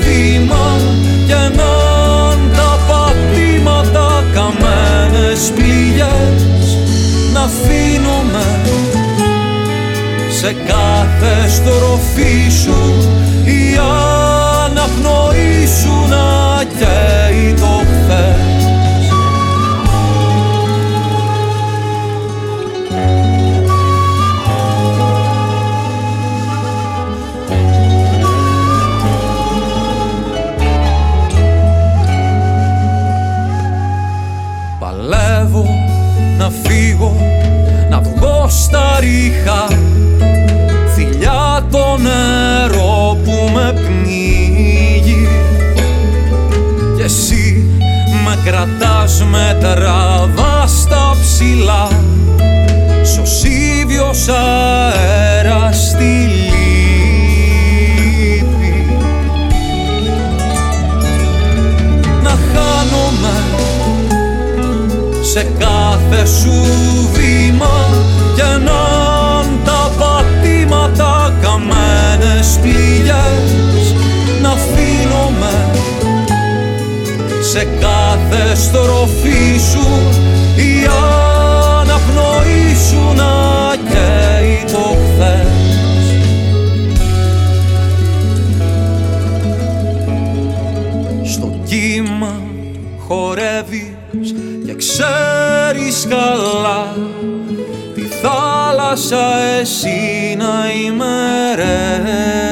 βήμα και να τα πατήματα καμένες πληγές. Να αφήνομαι σε κάθε στροφή σου η αναπνοή σου να καίει το χθες Παλεύω να φύγω, να βγω στα ρίχα με ταράδα στα ψηλά. Σωσίβιος αέρας στη λύπη. Να χάνομαι σε κάθε σου βήμα και να τα πατήματα καμένες πληγές. Σε κάθε στροφή σου η αναπνοή σου να καίει το χθες. Στο κύμα χορεύεις και ξέρεις καλά τη θάλασσα εσύ να ημερεύεις